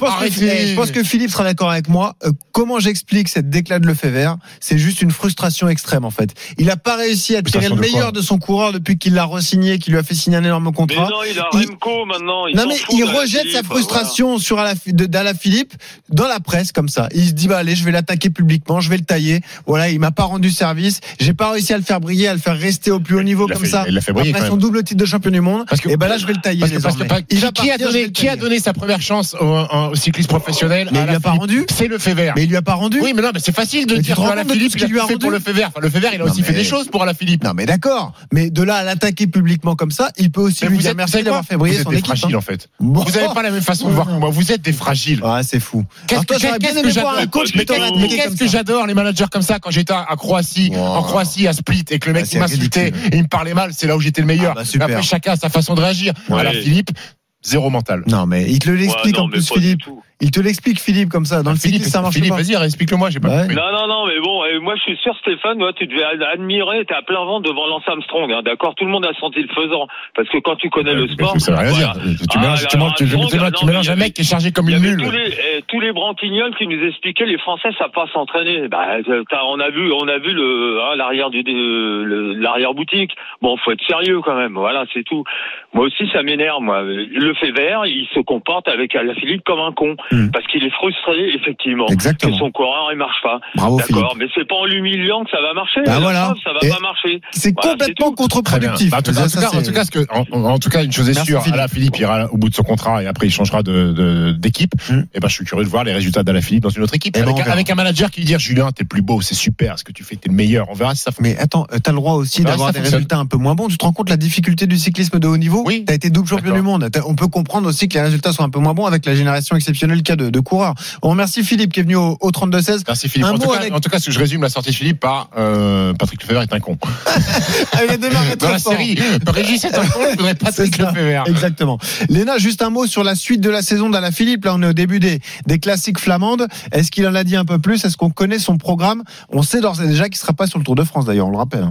pense que Philippe sera d'accord avec moi. Euh, comment j'explique cette déclate de le fait vert C'est juste une frustration extrême en fait. Il n'a pas réussi à tirer le meilleur de son coureur depuis qu'il l'a re-signé, qu'il lui a fait signer un énorme Mais contrat. non, il a Il- Remco maintenant. Il non mais il rejette Philippe, sa frustration sur Ala- de- d'Ala Philippe dans la presse comme ça. Il se dit bah allez, je vais l'attaquer publiquement, je vais le tailler. Voilà, il m'a pas rendu service, j'ai pas réussi à le faire briller, à le faire rester au plus haut niveau comme fait- ça. il l'a fait briller, Après quand son double titre de champion du monde. Parce que- et ben là je vais le tailler Parce que, parce que, désormais. pas- Il qui, a donné, le qui a tailler. donné sa première chance au, au cycliste professionnel Mais il lui a la pas rendu. C'est le fait vert. Mais il lui a pas rendu. Oui, mais non, mais c'est facile de dire te lui a pour le fait vert. Enfin, le fait vert, il a Non, aussi fait des choses pour la Philippe. Non mais d'accord, mais de là à l'attaquer publiquement comme ça, il peut aussi Mais lui vous dire êtes, merci vous savez d'avoir quoi fait briller Vous êtes son des équipe. fragiles hein. en fait. Bon. Vous n'avez pas la même façon de voir que moi. Vous êtes des fragiles. Ah, c'est fou. Qu'est-ce que, qu'est-ce que j'adore les managers comme ça quand j'étais à Croatie, en Croatie à Split et que le mec Ah, m'insultait et il me parlait mal, c'est là où j'étais le meilleur. Ah, bah, Après chacun a sa façon de réagir. Ouais. À la Philippe, zéro mental. Non mais il te l'explique en plus Philippe. Il te l'explique, Philippe, comme ça. Dans le Philippe, cyclisme, ça marche Philippe, pas. vas-y, explique-le-moi, j'ai pas Ouais. compris. Non, non, non, mais bon, euh, moi je suis sûr, Stéphane, moi, tu devais ad- admirer, t'es à plein vent devant Lance Armstrong, hein, d'accord? Tout le monde a senti le faisant, parce que quand tu connais le sport. Ça veut rien voilà. dire. Tu Ah, mélanges, tu alors, mélanges- tu- tu- Armstrong, tu- tu non, mélanges un mec qui est chargé comme une mule. Tous les, eh, tous les branquignoles qui nous expliquaient les Français savent pas s'entraîner. Bah, euh, t'as- on a vu, on a vu le hein, l'arrière du euh, l'arrière boutique. Bon, faut être sérieux quand même. Voilà, c'est tout. Moi aussi, ça m'énerve. Moi, le fait vert, il se comporte avec Alaphilippe comme un con parce qu'il est frustré effectivement. Exactement. que son coureur il marche pas. Bravo, D'accord, mais c'est pas en l'humiliant que ça va marcher. Bah voilà. ça va Et pas marcher. C'est Voilà, complètement contre-productif. Bah, en tout cas, en tout Ça, cas, en c'est- tout cas, ce que- en, en- en tout cas, une chose est Merci, sûre, Philippe. Alain Philippe ira au bout de son contrat et après il changera de- de- d'équipe. Hmm. Et ben, je suis curieux de voir les résultats d'Alain Philippe dans une autre équipe. Eh ben, avec, un, verra. avec un manager qui lui dit Julien, t'es le plus beau, c'est super, ce que tu fais, t'es le meilleur. On verra si ça Mais attends, euh, t'as le droit aussi d'avoir des fonctionne. résultats un peu moins bons. Tu te rends compte la difficulté du cyclisme de haut niveau Oui. T'as été double champion du monde. On peut comprendre aussi que les résultats sont un peu moins bons avec la génération exceptionnelle y a de, de coureurs. On remercie Philippe qui est venu au, au 32-16. Merci Philippe. Un En tout, cas, avec- en tout cas, si je résume la sortie de Philippe par euh, Patrick Lefebvre est un con. Ah, il a démarré Dans la fort. série, Régis est un con, je voudrais Patrick. Lefebvre. Exactement. Léna, juste un mot sur la suite de la saison d'Ala Philippe. Là, on est au début des, des classiques flamandes. Est-ce qu'il en a dit un peu plus? Est-ce qu'on connaît son programme? On sait d'ores et déjà qu'il sera pas sur le Tour de France, d'ailleurs, on le rappelle.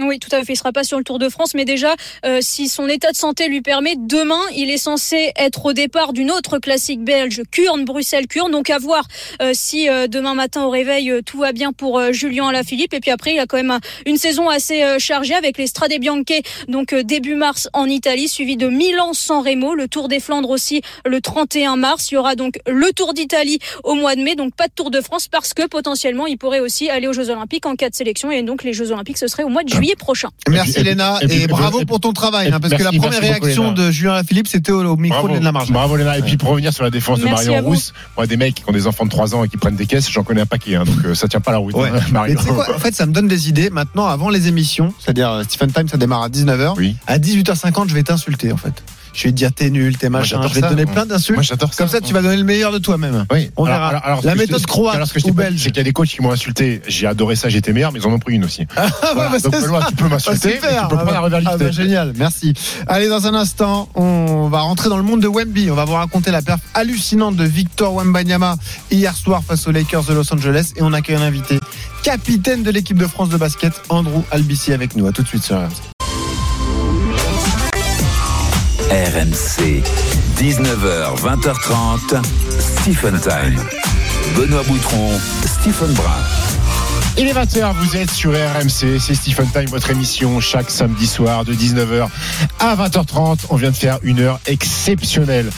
Oui, tout à fait. Il sera pas sur le Tour de France, mais déjà, euh, si son état de santé lui permet, demain, il est censé être au départ d'une autre classique belge, Kurn, Bruxelles-Kurn. Donc à voir euh, si euh, demain matin au réveil tout va bien pour Julien Alaphilippe. Et puis après, il a quand même un- une saison assez chargée avec les Strade Bianche, donc début mars en Italie, suivi de Milan-San Remo, le Tour des Flandres aussi le 31 mars. Il y aura donc le Tour d'Italie au mois de mai, donc pas de Tour de France parce que potentiellement, il pourrait aussi aller aux Jeux Olympiques en cas de sélection. Et donc les Jeux Olympiques, ce serait au mois de juillet prochain. Merci Et puis- Léna et puis- bravo et- pour ton travail, et- hein, parce que la première beaucoup, réaction de Julien Philippe, c'était au, au micro Bravo, de Léna Marge. bravo Léna. Et puis pour revenir sur la défense de Merci Marion. Rousse, moi des mecs qui ont des enfants de 3 ans et qui prennent des caisses, j'en connais un paquet, hein, donc euh, ça tient pas la route. Ouais. hein, Marion. quoi En fait, ça me donne des idées. Maintenant, avant les émissions, c'est-à-dire euh, Stephen Time, ça démarre à 19h. Oui. À 18h50, je vais t'insulter, en fait. Je vais te dire t'es nul, t'es machin. Je vais te donner plein d'insultes. Moi, j'adore ça. Comme ça, tu vas donner le meilleur de toi-même. Oui. On Alors- verra. alors- alors, la méthode te- croate alors, ce que je ou belge. C'est qu'il y a des coachs qui m'ont insulté. J'ai adoré ça, j'étais meilleur, mais ils en ont pris une aussi. Ah, Voilà. bah, Donc, Benoît, tu peux m'insulter, Ah, tu peux Ah, pas la bah, rivalité. ah, bah, génial, merci. Allez, dans un instant, on va rentrer dans le monde de Wemby. On va vous raconter la perf hallucinante de Victor Wembanyama hier soir face aux Lakers de Los Angeles. Et on accueille un invité, capitaine de l'équipe de France de basket, Andrew Albici avec nous. À tout de suite sur RMC. RMC, 19h, 20h30, Stephen Time. Benoît Boutron, Stephen Brun. Il est 20h, vous êtes sur RMC, c'est Stephen Time, votre émission chaque samedi soir de 19h à 20h30. On vient de faire une heure exceptionnelle.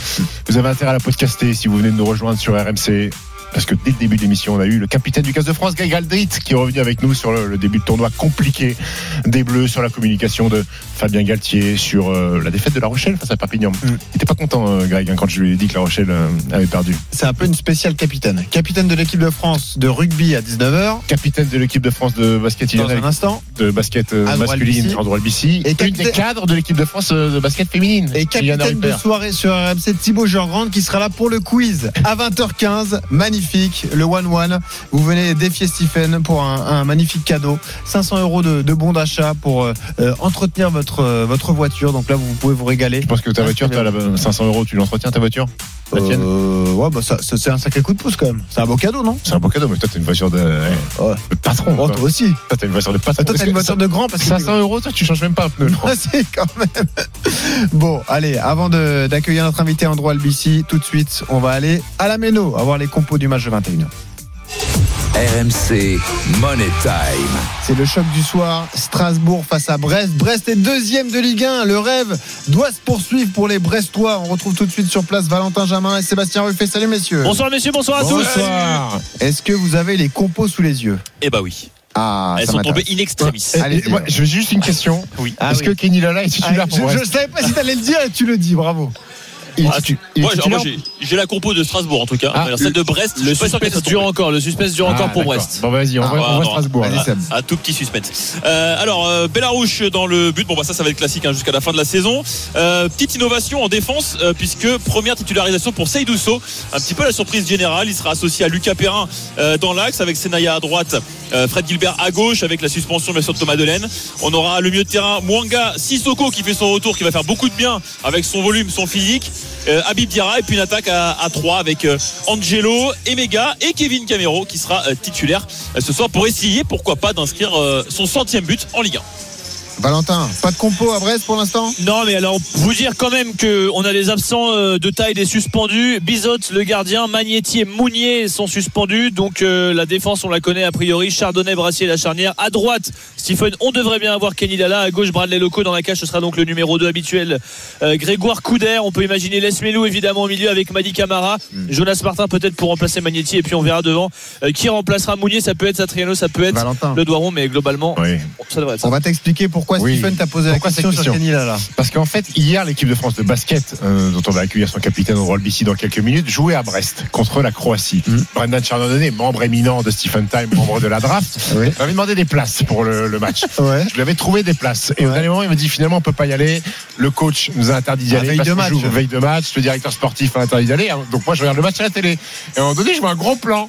Vous avez intérêt à la podcaster si vous venez de nous rejoindre sur RMC. Parce que dès le début de l'émission, on a eu le capitaine du 15 de France, Guy Galdrit, qui est revenu avec nous sur le, le début de tournoi compliqué des Bleus, sur la communication de Fabien Galtier, sur euh, la défaite de La Rochelle face à Perpignan. Il était pas content, euh, Greg, hein, quand je lui ai dit que La Rochelle euh, avait perdu. C'est un peu une spéciale capitaine. Capitaine de l'équipe de France de rugby à 19h. Capitaine de l'équipe de France de basket Dans un instant. de basket masculine. Andrew Albici, Et et une capitaine- des cadres de l'équipe de France de basket féminine. Et capitaine de soirée sur RMC, Thibaut Jean-Grande qui sera là pour le quiz à 20h15. Magnifique, le 1-1. Vous venez défier Stephen pour un, un magnifique cadeau. 500 euros de, de bon d'achat pour euh, euh, entretenir votre, euh, votre voiture. Donc là, vous pouvez vous régaler. Je pense que ta voiture, tu as 500 euros, tu l'entretiens ta voiture? La Euh, ouais, bah ça, ça, c'est un sacré coup de pouce quand même. C'est un beau cadeau, non? C'est un beau cadeau, mais toi, t'as une voiture de, Ouais. de patron. Oh, toi aussi. Toi, t'as une voiture de patron. Toi, t'as une voiture de grand parce que 500 euros, toi, tu changes même pas un pneu. si, quand même. Bon, allez, avant de- d'accueillir notre invité Andrew Albici, tout de suite, on va aller à la Méno, avoir les compos du match de 21h. RMC Money Time. C'est le choc du soir. Strasbourg face à Brest. Brest est deuxième de Ligue 1. Le rêve doit se poursuivre pour les Brestois. On retrouve tout de suite sur place Valentin Jamin et Sébastien Ruffet. Salut messieurs. Bonsoir messieurs, bonsoir à tous. Bonsoir. Est-ce que vous avez les compos sous les yeux? Eh bah oui. Ah, Elles sont tombées in extremis. Moi, alors. je veux juste une question. Oui. Ah Est-ce oui. que Kenny Lala est titulaire Ah, pour je, Brest je savais pas si t'allais le dire et tu le dis. Bravo. Il Ah, il Moi, j'ai- la compo de Strasbourg en tout cas. Ah, Alors, celle de Brest, Le suspense dure encore. Le suspense dure encore Ah, pour. Brest. Bon, vas-y, on Ah, va, on bah, va non. Strasbourg. Un tout petit suspense. Euh, alors, euh, Bellarouche dans le but. Bon, bah ça, ça va être classique hein, jusqu'à la fin de la saison. Euh, petite innovation en défense, euh, puisque première titularisation pour Seydousso. Un petit peu la surprise générale. Il sera associé à Lucas Perrin euh, dans l'axe, avec Senaya à droite Fred Gilbert à gauche avec la suspension bien sûr de Thomas Delaine. On aura le milieu de terrain Mwanga Sissoko qui fait son retour, qui va faire beaucoup de bien avec son volume, son physique. Euh, Habib Diarra et puis une attaque à, à 3 avec euh, Angelo, Emega et Kevin Camero qui sera euh, titulaire euh, ce soir pour essayer pourquoi pas d'inscrire euh, son centième but en Ligue 1. Valentin, pas de compo à Brest pour l'instant Non, mais alors, vous dire quand même qu'on a des absents euh, de taille des suspendus. Bizot, le gardien, Magnetti et Mounier sont suspendus. Donc, euh, la défense, on la connaît a priori. Chardonnay, Brassier, la charnière. À droite, Stephen, on devrait bien avoir Kenny Lala. À gauche, Bradley Loco. Dans la cage, ce sera donc le numéro 2 habituel, euh, Grégoire Couder. On peut imaginer Les Melou, évidemment, au milieu avec Madi Camara. Jonas Martin, peut-être pour remplacer Magnetti. Et puis, on verra devant euh, qui remplacera Mounier. Ça peut être Satriano, ça peut être Valentin. le Doiron, mais globalement, ça devrait être ça. On va t'expliquer pourquoi Oui. Stephen t'a posé la Pourquoi question, cette sur question Kenny Lala. Parce qu'en fait, hier, l'équipe de France de basket, euh, dont on va accueillir son capitaine au BC dans quelques minutes, jouait à Brest contre la Croatie. Brendan Chardonnay, membre éminent de Stephen Time, membre de la draft, m'avait demandé des places pour le, le match. Je lui avais trouvé des places. Et au dernier moment, il m'a dit finalement, on peut pas y aller. Le coach nous a interdit d'y Ah, aller. veille parce de match. joue veille de match. Le directeur sportif a interdit d'y aller. Donc moi, je regarde le match à la télé. Et à un moment donné, je vois un gros plan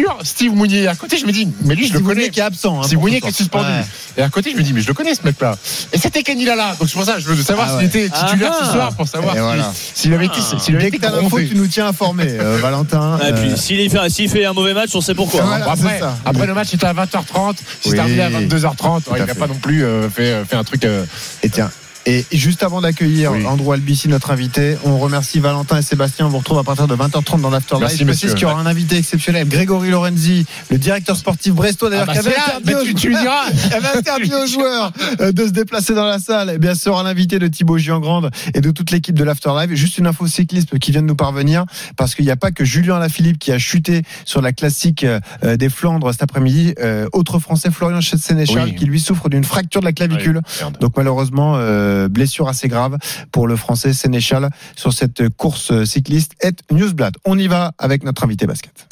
sur Steve Mounier. À côté, je me dis, mais lui, je le Steve connais. Mounier qui est absent, hein, Steve Mounier qui est suspendu. Ouais. Et à côté, je me dis, mais je le connais, ce mec-là. Et c'était Kenny Lala. Donc c'est pour ça, je veux savoir Ah s'il ouais. était titulaire Ah. ce soir pour savoir s'il- voilà. s'il avait été, s'il avait Dès que t'as l'info, grondé. tu nous tiens informés, euh, Valentin. Et puis, Euh, s'il fait, un mauvais match, on sait pourquoi. hein. Bon, après, après le match était à 20h30, si Oui. terminé à 22h30, Tout à il n'a pas non plus euh, fait, fait un truc. euh, Et tiens. Et juste avant d'accueillir Oui. Andrew Albici, notre invité, on remercie Valentin et Sébastien. On vous retrouve à partir de 20h30 dans l'Afterlife. Merci, Je précise qu'il y aura un invité exceptionnel, Grégory Lorenzi, le directeur sportif brestois, d'ailleurs, Ah bah, qui avait interdit aux- tu- tu avait interdit aux joueurs euh, de se déplacer dans la salle. Et bien sûr, un invité de Thibaut Giangrande et de toute l'équipe de l'Afterlife. Juste une info cyclisme qui vient de nous parvenir, parce qu'il n'y a pas que Julien Alaphilippe qui a chuté sur la classique euh, des Flandres cet après-midi. Euh, autre Français, Florian Sénéchal, Oui. qui lui souffre d'une fracture de la clavicule. Donc malheureusement, euh, blessure assez grave pour le Français Sénéchal sur cette course cycliste. Et Newsblad. On y va avec notre invité basket.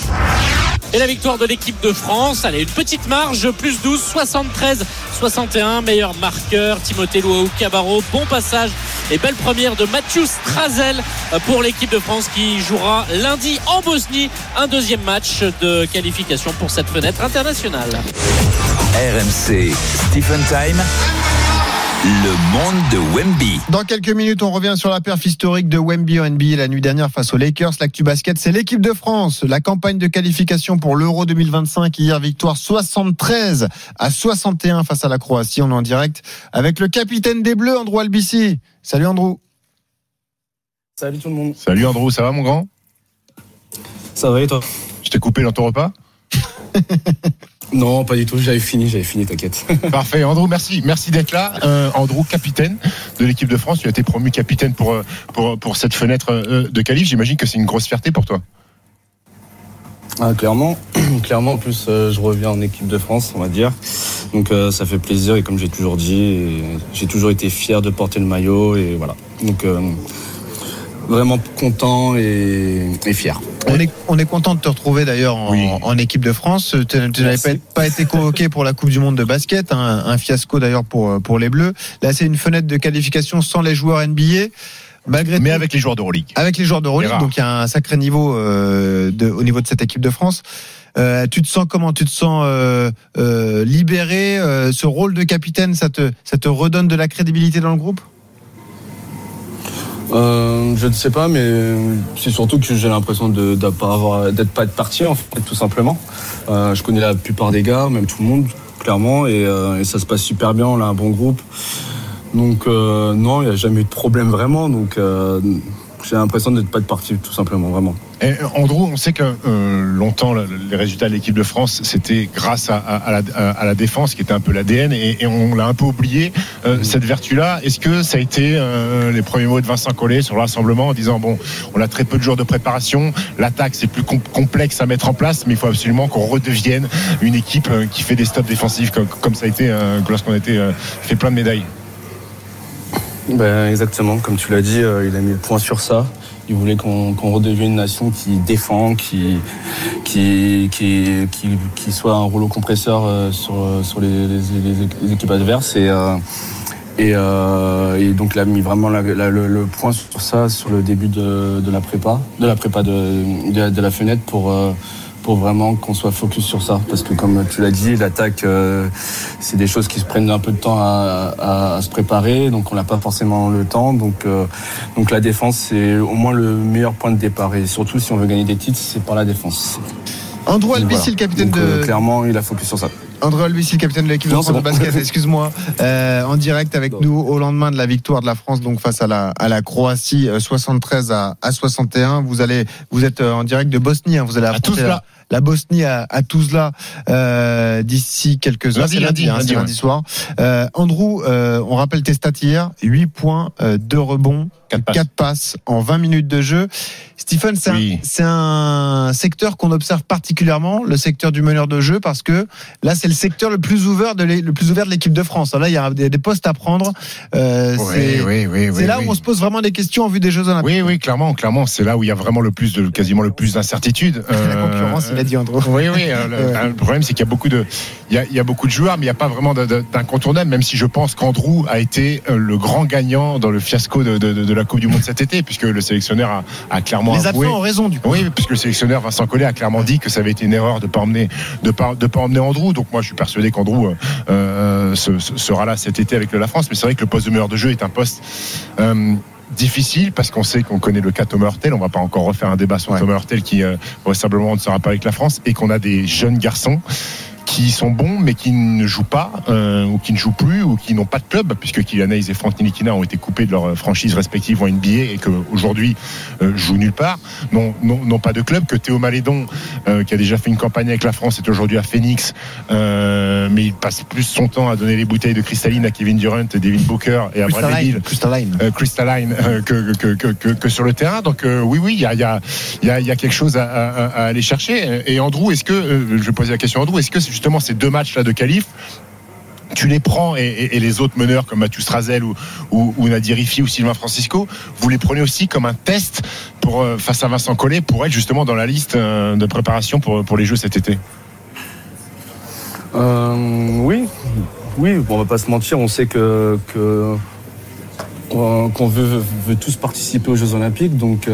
Et la victoire de l'équipe de France, allez, une petite marge, plus 12, 73, 61, meilleur marqueur, Timothée Louaou Cabarro, bon passage et belle première de Mathieu Strazel pour l'équipe de France qui jouera lundi en Bosnie, un deuxième match de qualification pour cette fenêtre internationale. RMC Stephen Time. Le monde de Wemby. Dans quelques minutes, on revient sur la perf historique de Wemby en NBA la nuit dernière face aux Lakers. L'actu basket, c'est l'équipe de France. La campagne de qualification pour l'Euro 2025. Hier, victoire 73 à 61 face à la Croatie. On est en direct avec le capitaine des Bleus, Andrew Albici. Salut Andrew. Salut tout le monde. Salut Andrew, ça va mon grand? Ça va et toi? Je t'ai coupé dans ton repas? Non, pas du tout. J'avais fini, j'avais fini, t'inquiète. Parfait, Andrew, merci, merci d'être là. Euh, Andrew, capitaine de l'équipe de France, tu as été promu capitaine pour euh, pour, pour cette fenêtre euh, de qualif. J'imagine que c'est une grosse fierté pour toi. Ah, clairement, clairement. En plus, euh, je reviens en équipe de France, on va dire. Donc, euh, ça fait plaisir. Et comme j'ai toujours dit, j'ai toujours été fier de porter le maillot. Et voilà. Donc, euh, vraiment content et, et fier. On est, on est content de te retrouver d'ailleurs en, en équipe de France. Tu, n'avais pas, pas été convoqué pour la Coupe du Monde de basket, hein, un fiasco d'ailleurs pour, pour les Bleus. Là, c'est une fenêtre de qualification sans les joueurs NBA. Malgré Mais tout- avec les joueurs d'Euroleague. Avec les joueurs de rare. donc il y a un sacré niveau euh, de, au niveau de cette équipe de France. Euh, tu te sens comment? Tu te sens euh, euh, libéré euh, Ce rôle de capitaine, ça te, ça te redonne de la crédibilité dans le groupe? Euh, je ne sais pas, mais c'est surtout que j'ai l'impression de de d'être pas être parti en fait, tout simplement. Euh, je connais la plupart des gars, même tout le monde, clairement, et, euh, et ça se passe super bien. On a un bon groupe, donc non, il n'y a jamais eu de problème vraiment. Donc j'ai l'impression d'être pas être parti, tout simplement, vraiment. Andrew, on sait que euh, longtemps le- les résultats de l'équipe de France, c'était grâce à, la, défense, qui était un peu l'ADN, et, on l'a un peu oublié euh, cette vertu-là. Est-ce que ça a été euh, les premiers mots de Vincent Collet sur le rassemblement en disant bon, on a très peu de jours de préparation, l'attaque c'est plus com- complexe à mettre en place, mais il faut absolument qu'on redevienne une équipe euh, qui fait des stops défensifs comme, comme ça a été euh, lorsqu'on a été euh, fait plein de médailles? Ben, exactement, comme tu l'as dit, il a mis le point sur ça. Il voulait qu'on redevienne une nation qui défend, qui, qui, qui, qui, soit un rouleau compresseur euh, sur, sur les, équipes adverses. Et, euh, et, euh, et donc il a mis vraiment le, point sur ça sur le début de, de la prépa, de la prépa de, de la fenêtre pour, euh, pour vraiment qu'on soit focus sur ça. Parce que comme tu l'as dit, l'attaque, euh, c'est des choses qui se prennent un peu de temps à, à- à se préparer, donc on n'a pas forcément le temps. Donc, euh, donc la défense, c'est au moins le meilleur point de départ. Et surtout, si on veut gagner des titres, c'est par la défense. Andrew voilà. le capitaine Donc, euh, de. Clairement, il a focus sur ça. André Albici, capitaine de l'équipe de France de basket, excuse-moi, euh, en direct avec nous au lendemain de la victoire de la France donc face à la à la Croatie euh, 73 à, à 61. Vous allez vous êtes euh, en direct de Bosnie, hein, vous allez affronter Tuzla. la, la Bosnie à, à Tuzla euh, d'ici quelques heures. Lundi, C'est lundi, hein, lundi, c'est ouais. lundi soir. Euh, Andrew, euh, on rappelle tes stats hier 8 points, euh, 2 rebonds, 4 passes. en 20 minutes de jeu. Stephen, c'est un, c'est un secteur qu'on observe particulièrement, le secteur du meneur de jeu, parce que là, c'est le secteur le plus ouvert de l'équipe de France. Là, il y a des, des postes à prendre. Euh, Oui, c'est oui, oui, c'est oui, là oui. où on se pose vraiment des questions en vue des Jeux Olympiques. Oui, oui, clairement, clairement, c'est là où il y a vraiment le plus de, quasiment le plus d'incertitude. La concurrence, dit Andrew. Oui, oui. euh, le, Ouais. le problème, c'est qu'il y a beaucoup de, il y a, il y a beaucoup de joueurs, mais il n'y a pas vraiment d'incontournable. Même si je pense qu'Andrew a été euh, le grand gagnant dans le fiasco de, de- de- de la Coupe du Monde cet été, puisque le sélectionneur a, a clairement Les avoué. absents ont raison, du coup. Oui, puisque le sélectionneur Vincent Collet a clairement dit que ça avait été une erreur de pas emmener, de pas, de pas emmener Andrew. Donc moi, je suis persuadé qu'Andrew euh, se- se- sera là cet été avec La France. Mais c'est vrai que le poste de meilleur de jeu est un poste. euh, difficile parce qu'on sait qu'on connaît le cas Thomas Hurtel. On va pas encore refaire un débat sur Thomas Hurtel qui euh, vraisemblablement ne sera pas avec la France et qu'on a des jeunes garçons qui sont bons mais qui ne jouent pas euh, ou qui ne jouent plus ou qui n'ont pas de club puisque Kylian Hayes et Franck Nilikina ont été coupés de leurs franchises respectives en NBA et qu'aujourd'hui euh, jouent nulle part n'ont n'ont- n'ont pas de club que Théo Malédon euh, qui a déjà fait une campagne avec la France est aujourd'hui à Phoenix euh, mais il passe plus son temps à donner les bouteilles de cristalline à Kevin Durant et Devin Booker et à Bradley Crystalline, Crystalline. euh, euh, que, que, que, que, que sur le terrain. Donc euh, oui, oui, il y a, il y, a, il y, a, y a quelque chose à, à, à aller chercher. Et Andrew, est-ce que, euh, je vais poser la question à Andrew, est-ce que justement ces deux matchs-là de qualif tu les prends et, les autres meneurs comme Mathieu Strazel ou, ou, ou ou Sylvain Francisco, vous les prenez aussi comme un test pour, euh, face à Vincent Collet pour être justement dans la liste euh, de préparation pour, les Jeux cet été. Euh, oui, oui, bon, on va pas se mentir, on sait que qu'on qu'on veut, veut tous participer aux Jeux Olympiques, donc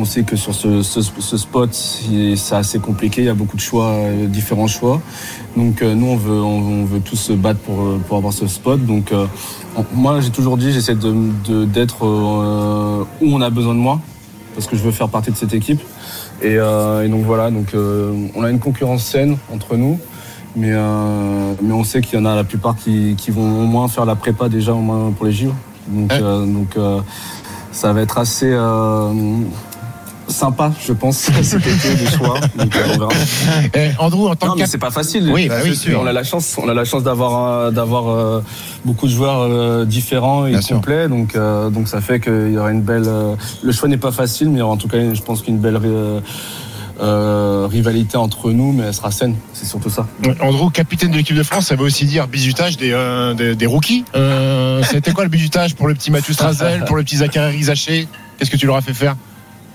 on sait que sur ce, ce- ce spot, c'est assez compliqué, il y a beaucoup de choix, euh, différents choix. Donc euh, nous, on veut, on, on veut tous se battre pour, euh, pour avoir ce spot. Donc euh, on- moi, j'ai toujours dit, j'essaie de- de- d'être euh, où on a besoin de moi, parce que je veux faire partie de cette équipe. Et, euh, et donc voilà, donc on a une concurrence saine entre nous. Mais, mais on sait qu'il y en a la plupart qui, qui vont au moins faire la prépa déjà au moins pour les JO. Donc, donc ça va être assez sympa, je pense, cet été du soir. Donc, euh, on verra. Eh, Andrew, en tant non, que c'est pas facile. Oui, bah oui, sûr. On a la chance, on a la chance d'avoir euh, d'avoir euh, beaucoup de joueurs différents et Bien sûr. complets. Donc euh, donc ça fait qu'il y aura une belle. le choix n'est pas facile, mais il y aura en tout cas, je pense qu'une belle. euh, rivalité entre nous, mais elle sera saine, c'est surtout ça. Andrew, capitaine de l'équipe de France, ça veut aussi dire bizutage des, euh, des, des rookies. Euh, C'était quoi le bizutage pour le petit Mathieu Strazel, pour le petit Zachary Rizaché? Qu'est-ce que tu leur as fait faire?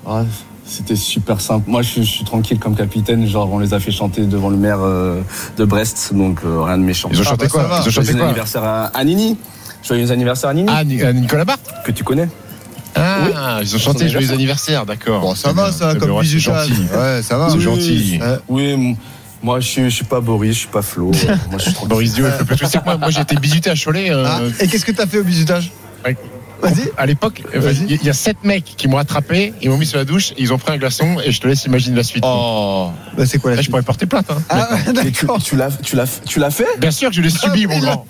Ah, C'était super simple. Moi, je, suis- je suis tranquille comme capitaine. Genre, on les a fait chanter devant le maire euh, de Brest, donc euh, rien de méchant. Ils ont chanté bah, quoi. Ils ont chanté Joyeux quoi anniversaire à, à Nini. Joyeux anniversaire à Nini. Ah, Ni- à Nicolas Barthes Que tu connais. Ah, ils ont chanté Joyeux anniversaire, d'accord. Bon, ça va, ça, C'est comme bien, c'est bizutage. gentil. Ouais, ça va. C'est Oui, gentil. Euh, Oui, moi, je suis, je suis pas Boris, je suis pas Flo. Euh, moi, je suis tranquille. Boris Dio, il peut plus. Tu sais que moi, moi j'ai été bizuté à Cholet. euh, ah, et qu'est-ce que t'as fait au bizutage Ouais. Vas-y. À l'époque, euh, il y a sept mecs qui m'ont attrapé, ils m'ont mis sur la douche, ils ont pris un glaçon et je te laisse imaginer la suite. Oh, bah, c'est quoi la Là, je pourrais porter plainte. Hein. Ah, tu, d'accord. tu l'as, tu l'as, tu l'as fait? Bien sûr que je l'ai subi, mon grand.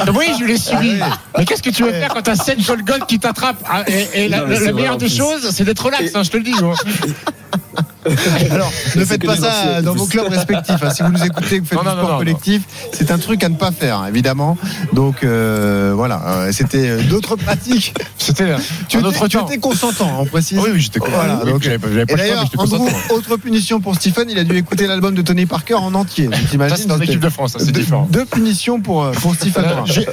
Ah Oui, je l'ai subi. Mais qu'est-ce que tu veux faire quand t'as 7 Golgoth qui t'attrapent? Ah, Et, et la, Non, meilleure des choses, c'est d'être relax, hein, je te le dis. gros. Alors, ne faites pas ça dans vos clubs respectifs. hein. Si vous nous écoutez, que vous faites Non, du non, sport non, collectif, c'est un truc à ne pas faire, évidemment. Donc euh, voilà, euh, c'était euh, d'autres pratiques. C'était Tu un étais, autre tu temps. étais consentant, on précise. Oui, oui, j'étais Voilà, oui, donc- j'avais pas d'ailleurs, autre punition pour Stephen, il a dû écouter l'album de Tony Parker en entier. T'imagines, c'est dans l'équipe de France, c'est différent. deux punitions pour, pour Stephen.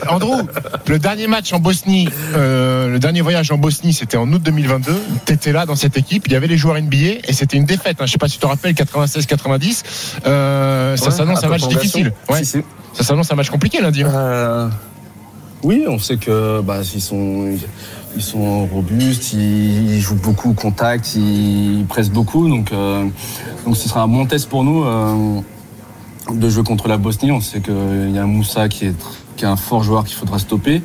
Andrew, le dernier match en Bosnie, euh, le dernier voyage en Bosnie, c'était en août 2022. T'étais là dans cette équipe. Il y avait les joueurs NBA et c'était une défaite. Hein. Je sais pas si tu te rappelles, 96-90. Euh, ça Ouais, s'annonce un match difficile. Ouais. Si, si. Ça s'annonce un match compliqué lundi. hein. Euh, oui, on sait que bah, ils sont ils sont robustes, ils, jouent beaucoup au contact, ils, pressent beaucoup. Donc, euh, donc ce sera un bon test pour nous euh, de jouer contre la Bosnie. On sait qu'il y a un Moussa qui est, qui est un fort joueur qu'il faudra stopper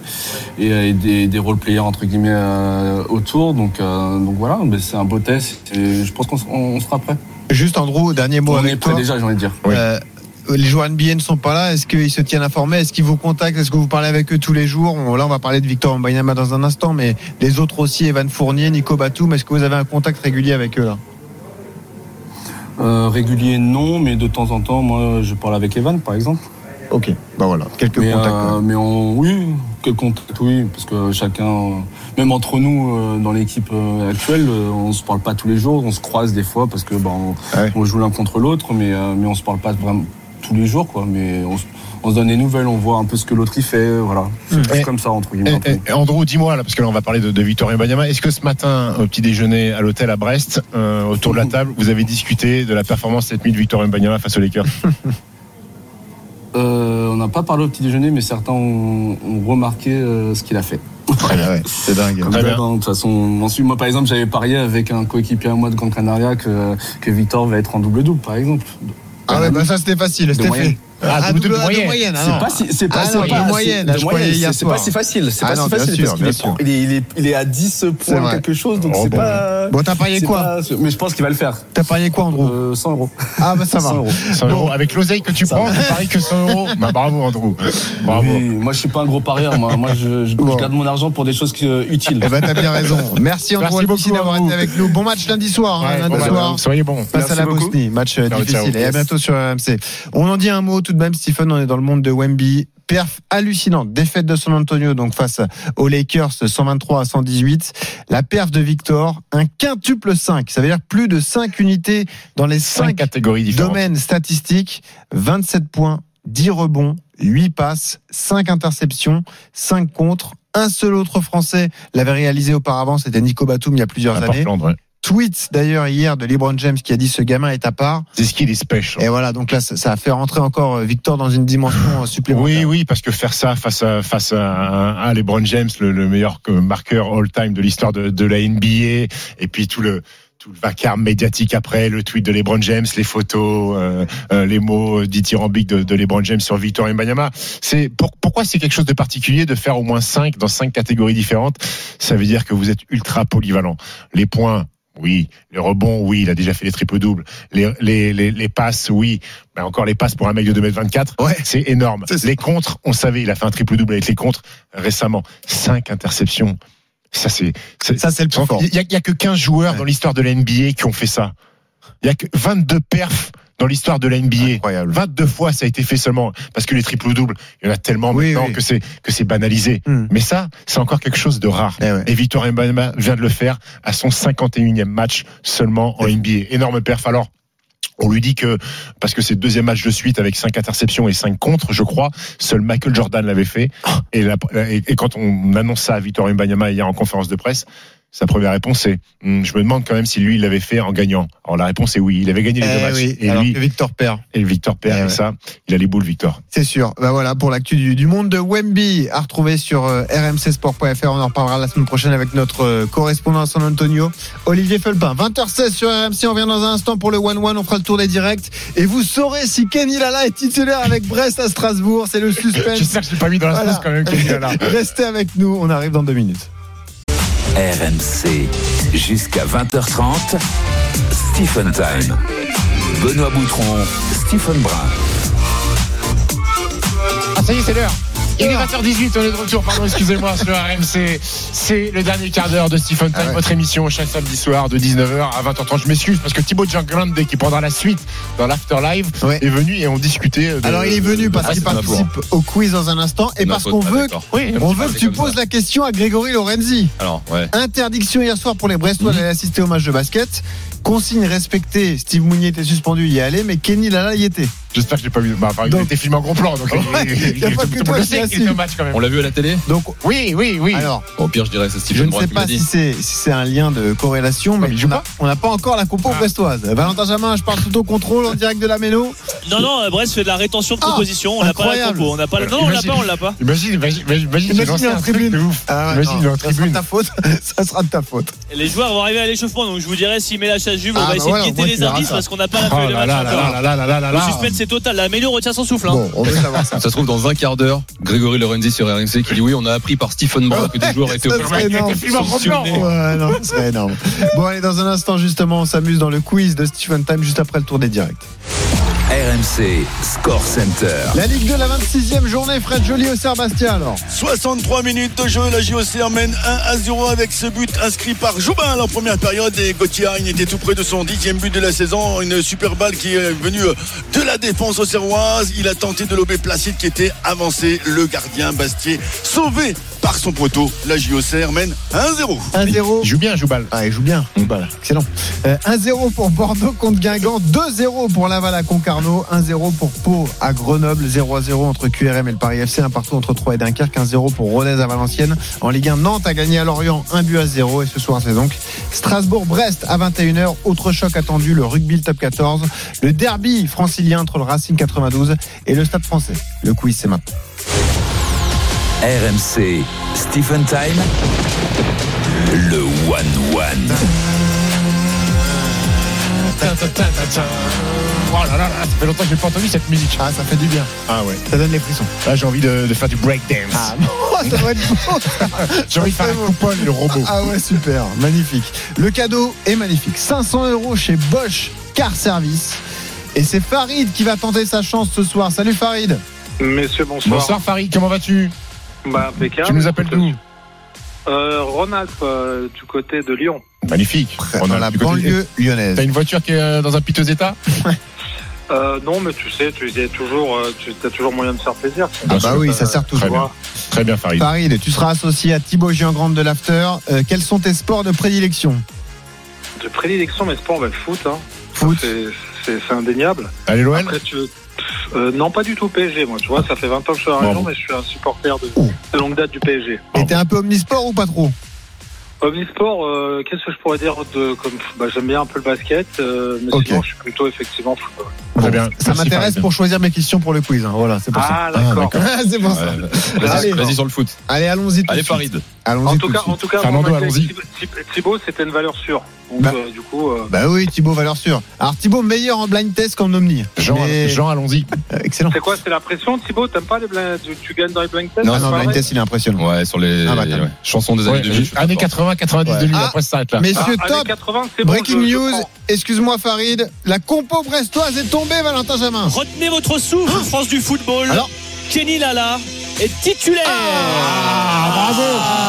et, euh, et des, des role players entre guillemets euh, autour. Donc, euh, donc voilà, mais c'est un beau test. Et je pense qu'on sera prêt. Juste Andrew, dernier mot On avec est prêt toi. déjà, j'ai envie de dire. Euh, les joueurs NBA ne sont pas là. Est-ce qu'ils se tiennent informés? Est-ce qu'ils vous contactent? Est-ce que vous parlez avec eux tous les jours? On- Là, on va parler de Victor Mbanyama dans un instant, mais les autres aussi, Evan Fournier, Nico Batum, est-ce que vous avez un contact régulier avec eux là? Euh, régulier, non, mais de temps en temps, moi, je parle avec Evan, par exemple. Ok, bah voilà, quelques mais, contacts. euh, mais on, oui, quelques contacts, oui, parce que chacun, euh, même entre nous euh, dans l'équipe actuelle, on se parle pas tous les jours, on se croise des fois parce que ben, on, on joue l'un contre l'autre, mais mais on se parle pas vraiment tous les jours, quoi. Mais on, se- on se donne des nouvelles, on voit un peu ce que l'autre y fait, voilà. C'est Mm. Et- comme ça entre guillemets. Eh, Andrew, dis-moi là, parce que là on va parler de, de Victor Wembanyama. Est-ce que ce matin, au petit déjeuner à l'hôtel à Brest, euh, autour de la table, vous avez discuté de la performance cette nuit de Victor Wembanyama face aux Lakers? Euh, on n'a pas parlé au petit déjeuner, mais certains ont, ont remarqué euh, ce qu'il a fait. c'est dingue. Hein, de toute façon, moi par exemple, j'avais parié avec un coéquipier à moi de Gran Canaria que, que Victor va être en double-double, par exemple. Ah ouais, bah ça c'était facile, c'était fait. Ah, double- double- de moyenne. ah C'est non. pas si- c'est pas- Ah c'est pas- si facile, c'est Ah pas si facile il est, à 10 C'est points quelque chose, donc Oh, c'est bon. pas. Bon, t'as parié quoi Mais je pense qu'il va le faire. T'as parié quoi, Andrew Euh, 100 euros. Ah bah ça va. 100 euros. 100 euros. Avec l'oseille que tu prends, tu paries que 100 euros. Bah bravo Andrew. Bravo. Moi je suis pas un gros parieur, moi, moi je, garde mon argent pour des choses que- utiles. Eh ben t'as bien raison. Merci Andrew d'avoir été avec nous. Bon match lundi soir. hein, lundi bon, soir. soyez bons. Face à Merci la beaucoup. Bosnie, match euh, Ciao, difficile. Et à bientôt sur RMC. On en dit un mot tout de même, Stephen. On est dans le monde de Wemby. Perf hallucinante. Défaite de San Antonio, donc face aux Lakers, 123 à 118. La perf de Victor, un quintuple 5. Ça veut dire plus de 5 unités dans les 5 5 catégories différentes. domaines statistiques. 27 points, 10 rebonds, 8 passes, 5 interceptions, 5 contre. Un seul autre Français l'avait réalisé auparavant, c'était Nico Batum il y a plusieurs À années. Portland, ouais. Tweet d'ailleurs hier de LeBron James qui a dit ce gamin est à part. C'est ce qu'il est special. Et voilà, donc là, ça ça a fait rentrer encore euh, Victor dans une dimension euh, supplémentaire. Oui, oui, parce que faire ça face à, face à, à LeBron James, le, le meilleur que- marqueur all-time de l'histoire de, de la NBA, et puis tout le tout le vacarme médiatique après, le tweet de LeBron James, les photos, euh, euh, les mots dithyrambiques de, de LeBron James sur Victor Wembanyama. C'est pour- pourquoi c'est quelque chose de particulier de faire au moins cinq dans cinq catégories différentes? Ça veut dire que vous êtes ultra polyvalent. Les points. Oui, les rebonds, oui, il a déjà fait les triples doubles. Les, les, les, les passes, oui. Mais encore les passes pour un mec de 2m24, Ouais. c'est énorme. Les contres, on savait, il a fait un triple double avec les contres récemment. Cinq interceptions. Ça, c'est, Ça, c'est le plus fort. Il y, a- que 15 joueurs dans l'histoire de la NBA qui ont fait ça. Il y a que 22 perfs dans l'histoire de la NBA. Incroyable. 22 fois, ça a été fait seulement parce que les triples doubles, il y en a tellement Oui, maintenant oui. que c'est que c'est banalisé. Hmm. Mais ça, c'est encore quelque chose de rare. Eh ouais. Et Victor Wembanyama vient de le faire à son 51e match seulement en NBA. Énorme perf. Alors. On lui dit que parce que c'est le deuxième match de suite avec cinq interceptions et cinq contre, je crois, seul Michael Jordan l'avait fait. Et, la- et, et quand on annonce ça à Victor Wembanyama hier en conférence de presse, sa première réponse est Hum, je me demande quand même si lui il l'avait fait en gagnant. Alors la réponse est oui, il avait gagné les Eh deux matchs. oui, et alors lui Victor perd. et Victor perd Eh et ouais. ça, il a les boules Victor. C'est sûr. Bah voilà pour l'actu du, du monde de Wemby à retrouver sur euh, rmcsport.fr. On en reparlera la semaine prochaine avec notre euh, correspondant à San Antonio, Olivier Felpin. 20h16 sur RMC. On revient dans un instant pour le 1-1. On fera le tour des directs et vous saurez si Kenny Lala est titulaire avec Brest à Strasbourg. C'est le suspense. J'espère que je l'ai pas mis dans la Voilà. sauce quand même. Kenny Lala. Restez avec nous. On arrive dans deux minutes. RMC jusqu'à 20h30. Stephen Time. Benoît Boutron, Stephen Brun. Ah ça y est, c'est l'heure. Il est 20h18, on est de retour, pardon, excusez-moi, sur RMC. C'est le dernier quart d'heure de Stephen Time, votre émission chaque samedi soir de 19h à 20h30. Je m'excuse parce que Thibaut Grande qui prendra la suite dans l'Afterlive, Ouais. est venu et on discutait. de- Alors il est venu parce Ah, qu'il participe au quiz dans un instant et parce qu'on ah, veut. Oui, on que tu poses ça. la question à Grégory Lorenzi. Alors, ouais. Interdiction hier soir pour les Brestois d'aller assister au match de basket. Consigne respectée, Steve Mounier était suspendu, il y est allé, mais Kenny Lala y était. J'espère que je l'ai pas vu. Bah, enfin, il Donc- été filmé en gros plan. Donc, il, y a pas tout que le toi monde qui sait qu'il assume. était au match quand même. On l'a vu à la télé Donc, Oui, oui, oui. alors, Au pire, je dirais que c'est je Stephen ne sais qui pas si dit. c'est si c'est un lien de corrélation, mais il joue on a- pas on n'a pas encore la compo Ah. brestoise. Valentin Jamin, je parle tout au contrôle en direct de la Méno. Non, non, euh, Brest fait de la rétention de Ah, proposition. On n'a pas la incroyable. compo. On n'a pas la... Non, on l'a Imagine. pas, on l'a pas. Imagine, imagine, imagine, imagine, j'ai Imagine, lancé un truc tribune. de ouf. Ah ouais, Imagine, non, il est en ça sera de tribune. ta faute. ça sera de ta faute. Et Les joueurs vont arriver à l'échauffement, donc je vous dirai s'il met la chasse juve, on Ah, va bah essayer voilà, de au moins, guetter tu les verras indices ça. parce qu'on n'a pas la Oh feuille de match encore. Le suspense c'est total. La Mélo retient son souffle. hein. Bon, on veut savoir ça. Ça se trouve dans un quart d'heure, Grégory Lorenzi sur RMC qui dit oui, on a appris par Stephen Brun que des joueurs étaient. Ouais, non, ce serait énorme. Bon, allez, dans un instant, justement, on s'amuse dans le quiz de Stephen Time juste après le tour des directs. RMC Score Center. La Ligue de la 26e journée, Fred Joly au Sébastien alors. 63 minutes de jeu, la JOC emmène 1 à 0 avec ce but inscrit par Joubin en première période et Gauthier Hagne était tout près de son dixième but de la saison, une super balle qui est venue de la défense auxerroise, il a tenté de lober Placide qui était avancé, le gardien Bastier sauvé par son poteau, la JOC mène 1-0. 1-0. Il joue bien, Joubal. Ah, il joue bien. Joubal. Excellent. Euh, 1-0 pour Bordeaux contre Guingamp, 2-0 pour Laval à Concarneau, 1-0 pour Pau à Grenoble, 0-0 entre QRM et le Paris FC, un partout entre Troyes et Dunkerque, 1-0 pour Rodez à Valenciennes. En Ligue 1, Nantes a gagné à Lorient, 1 but à 0 et ce soir c'est donc Strasbourg-Brest à 21h. Autre choc attendu, le rugby le top 14, le derby francilien entre le Racing 92 et le Stade français. Le quiz c'est maintenant. RMC Stephen Time. Le One One. Oh là là là, ça fait longtemps que je n'ai pas entendu cette musique. Ah, ça fait du bien. Ah ouais. Ça donne les frissons. Là, j'ai envie de, de faire du breakdance. Ah, bon, ça va être beau. J'ai envie de faire un coupon et le robot. Ah ouais, super, magnifique. Le cadeau est magnifique. 500 euros chez Bosch Car Service. Et c'est Farid qui va tenter sa chance ce soir. Salut Farid. Messieurs, bonsoir. Bonsoir Farid, comment vas-tu? Bah, impeccable. Tu nous appelles d'où? Euh, Ronald, euh, du côté de Lyon. Magnifique. Dans a la du côté- banlieue lyonnaise. T'as une voiture qui est euh, dans un piteux état? Euh, non, mais tu sais, tu y es toujours, euh, tu as toujours moyen de faire plaisir. Ah bah oui, ça sert Très toujours. bien. Très bien Farid. Farid, tu seras associé à Thibaut Giangrande de l'After. Euh, quels sont tes sports de prédilection? De prédilection, mes sports, bah, le foot. Hein. Foot. C'est- indéniable. Allez l'OL Après, tu... euh, non, pas du tout PSG, moi. Tu vois, ça fait 20 ans que je suis à la Bon. région, mais je suis un supporter de, Oh. de longue date du PSG. Et t'es un peu omnisport ou pas trop? Omnisport, euh, qu'est-ce que je pourrais dire de comme bah, j'aime bien un peu le basket, euh, mais sinon je suis plutôt effectivement football. Bien. Ça m'intéresse Farid. pour choisir mes questions pour le quiz. hein. Voilà, c'est pour Ah, ça. d'accord. c'est pour ça. Vas-y, vas-y sur le foot. Allez, allons-y. tout Allez. Farid. Allons-y En tout cas, en tout cas, Fernando, allons-y. Thib- Thib- Thibaut, c'était une valeur sûre. Donc, Bah. euh, du coup, euh, Bah oui, Thibaut, valeur sûre. Alors Thibaut, meilleur en blind test qu'en omni. Jean, Mais- Jean, allons-y. Euh, excellent. c'est quoi C'est la pression, Thibaut? T'aimes pas les blind... tu, gagnes dans les blind tests? Non, non, blind test, il est impressionnant. Ouais, sur les Ah bah, ouais, chansons des années Ouais, 2000. je suis années fort. 80, 90 Ouais. 2000, Ah, après ça s'arrête là. Messieurs, Ah, top. années 80, c'est bon, Breaking news. Excuse-moi, Farid. La compo brestoise est tombée, Valentin Jamin. Retenez votre souffle, France du football. Alors Kenny Lala est titulaire. Ah, bravo,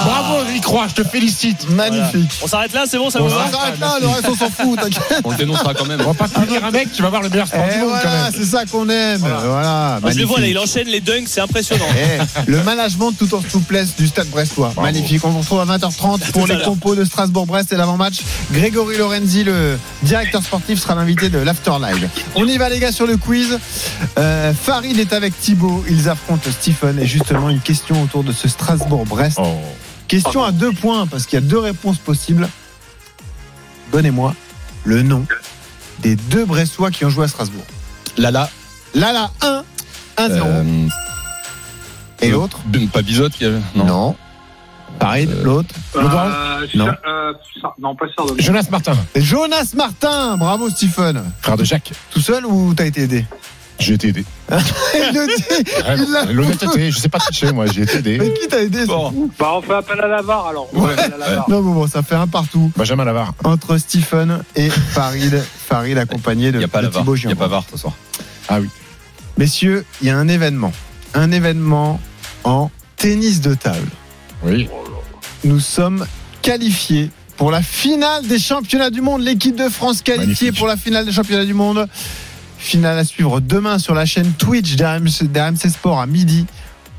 bravo, j'y crois, je te félicite. Magnifique. On s'arrête là, c'est bon, ça vous On va s'arrête là, le reste on s'en fout, t'inquiète. On le dénoncera quand même. On va pas punir un mec, tu vas voir le meilleur sport du monde voilà, même. c'est ça qu'on aime. Voilà, Je le vois là, il enchaîne les dunks, c'est impressionnant. Eh, le management tout en souplesse du stade brestois. Bravo. Magnifique. On vous retrouve à 20h30 pour les compos de Strasbourg-Brest et l'avant-match. Grégory Lorenzi, le directeur sportif, sera l'invité de l'After Live. On y va, les gars, sur le quiz. Euh, Farid est avec Thibaut. Ils affrontent Stephen. Et justement, une question autour de ce Strasbourg-Brest. Oh. Question à deux points, parce qu'il y a deux réponses possibles. Donnez-moi le nom des deux Brestois qui ont joué à Strasbourg. Lala. Lala 1, 1-0. Euh, et euh, l'autre B- Pas Bizot qui a- Non. Non. L'autre Euh, Non. Euh, Cha- non, pas Chardonnay. Jonas Martin, Jonas Martin, bravo Stephen. frère de Jacques. Tout seul ou t'as été aidé? J'ai été aidé. L'honnêteté, je sais pas tricher, moi, j'ai été aidé. Mais qui t'a aidé fou. Bah, on fait appel à la VAR alors. On fait appel à la VAR. Non, bon, bon, ça fait un partout Benjamin Lavare. entre Stephen et Farid. Farid accompagné de, Il n'y a pas de. Thibaut Il n'y a pas VAR ce soir. Ah oui. Messieurs, il y a un événement. Un événement en tennis de table. Oui. Nous sommes qualifiés pour la finale des championnats du monde. L'équipe de France qualifiée Magnifique. pour la finale des championnats du monde. Finale à suivre demain sur la chaîne Twitch d'RMC Sport à midi.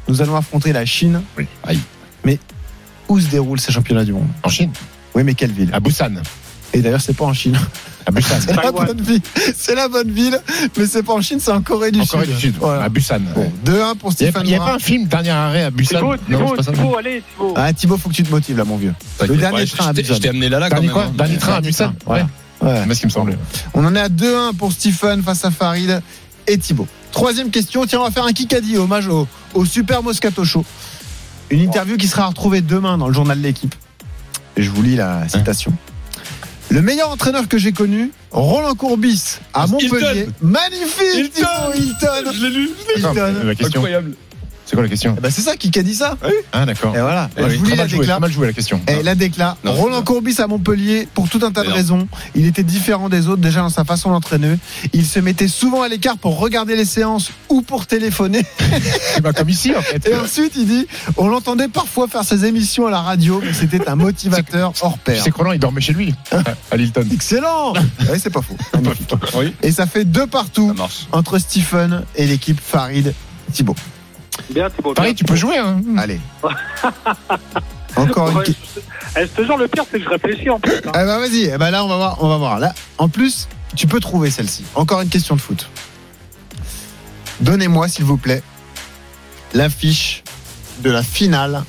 Nous allons affronter la Chine. Oui. Aïe. Mais où se déroulent ces championnats du monde? En Chine, Oui, mais quelle ville? À Busan. Et d'ailleurs, c'est pas en Chine. À Busan. C'est la bonne ville. C'est la bonne ville, mais c'est pas en Chine, c'est en Corée du En Sud. Corée du Sud, Voilà. à Busan. 2-1 pour Il n'y a, Stéphane il y a pas un film, dernier arrêt à Busan Thibaut, Non, Thibaut, c'est pas ça. Thibaut, allez, Thibaut. Ah, Thibaut, faut que tu te motives là, mon vieux. Le dernier train à Busan. je t'ai amené là, là, quand Dernier même. Dernier train à Busan Ouais. Ouais. C'est ce qui me semblait. On en est à 2-1 pour Stephen face à Farid et Thibaut. Troisième question, tiens, on va faire un Kikadi, hommage au, au Super Moscato Show. Une interview qui sera retrouvée demain dans le journal de l'équipe. Et je vous lis la citation. Le meilleur entraîneur que j'ai connu, Roland Courbis, à Montpellier. Magnifique, Thibaut Hilton. Je l'ai lu. Hilton. La question. Incroyable. C'est quoi la question Eh ben, c'est ça qui a dit ça. Ah, d'accord. Et voilà. Ouais, je vous lis la mal joué, mal la question. Et la déclare. Non, Roland c'est Courbis à Montpellier, pour tout un tas de non. raisons, il était différent des autres déjà dans sa façon d'entraîner. Il se mettait souvent à l'écart pour regarder les séances ou pour téléphoner. C'est pas comme ici, en fait. Et ensuite, il dit, on l'entendait parfois faire ses émissions à la radio, mais c'était un motivateur hors pair. que Roland, il dormait chez lui, à Lilton. Excellent Ouais, c'est pas faux. Oui. Et ça fait deux partout entre Stephen et l'équipe Farid Thibaut. Bien, Thibaut. bien, Pareil, tu peux jouer, hein. Allez. Encore une Ouais, question. je- eh, je te jure, le pire, c'est que je réfléchis en plus. hein. Eh ben vas-y, eh ben là on va voir, on va voir. Là, en plus, tu peux trouver celle-ci. Encore une question de foot. Donnez-moi, s'il vous plaît, l'affiche de la finale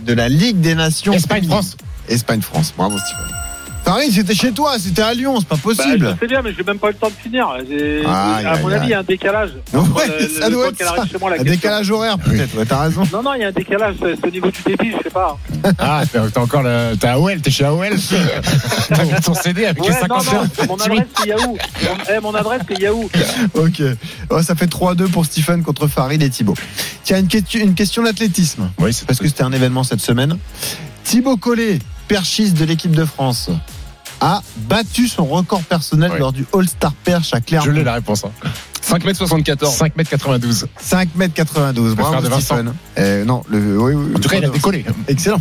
de la Ligue des Nations. Espagne-France. Espagne-France. Bravo, Stephen. Farid, c'était chez toi, c'était à Lyon, c'est pas Bah, possible. je sais bien, mais j'ai même pas eu le temps de finir. Aïe, à mon avis, il y a un décalage. Ouais, le- ça le doit être qu'elle ça. arrive chez moi, la Un question. décalage horaire, peut-être. Ouais, t'as raison. Non, non, il y a un décalage. C'est au niveau du débit, je sais pas. Ah, t'as encore le. T'es AOL, t'es chez AOL. T'as mis ton CD avec les Ouais, non, 50 heures. non, mon adresse, c'est Yahoo. Mon, eh, mon adresse, c'est Yahoo. Ok. Ouais, ça fait 3-2 pour Stephen contre Farid et Thibaut. Tiens, une question, une question d'athlétisme. Oui, c'est parce que c'était un événement cette semaine. Thibaut Collet, perchiste de l'équipe de France, a battu son record personnel Ouais. lors du All-Star Perche à Je Clermont. l'ai la réponse. Hein. 5m74. 5m92. 5m92. Bravo frère de Vincent. Stephen. Euh, non, le, oui, oui, En tout cas, il a décollé. Excellent.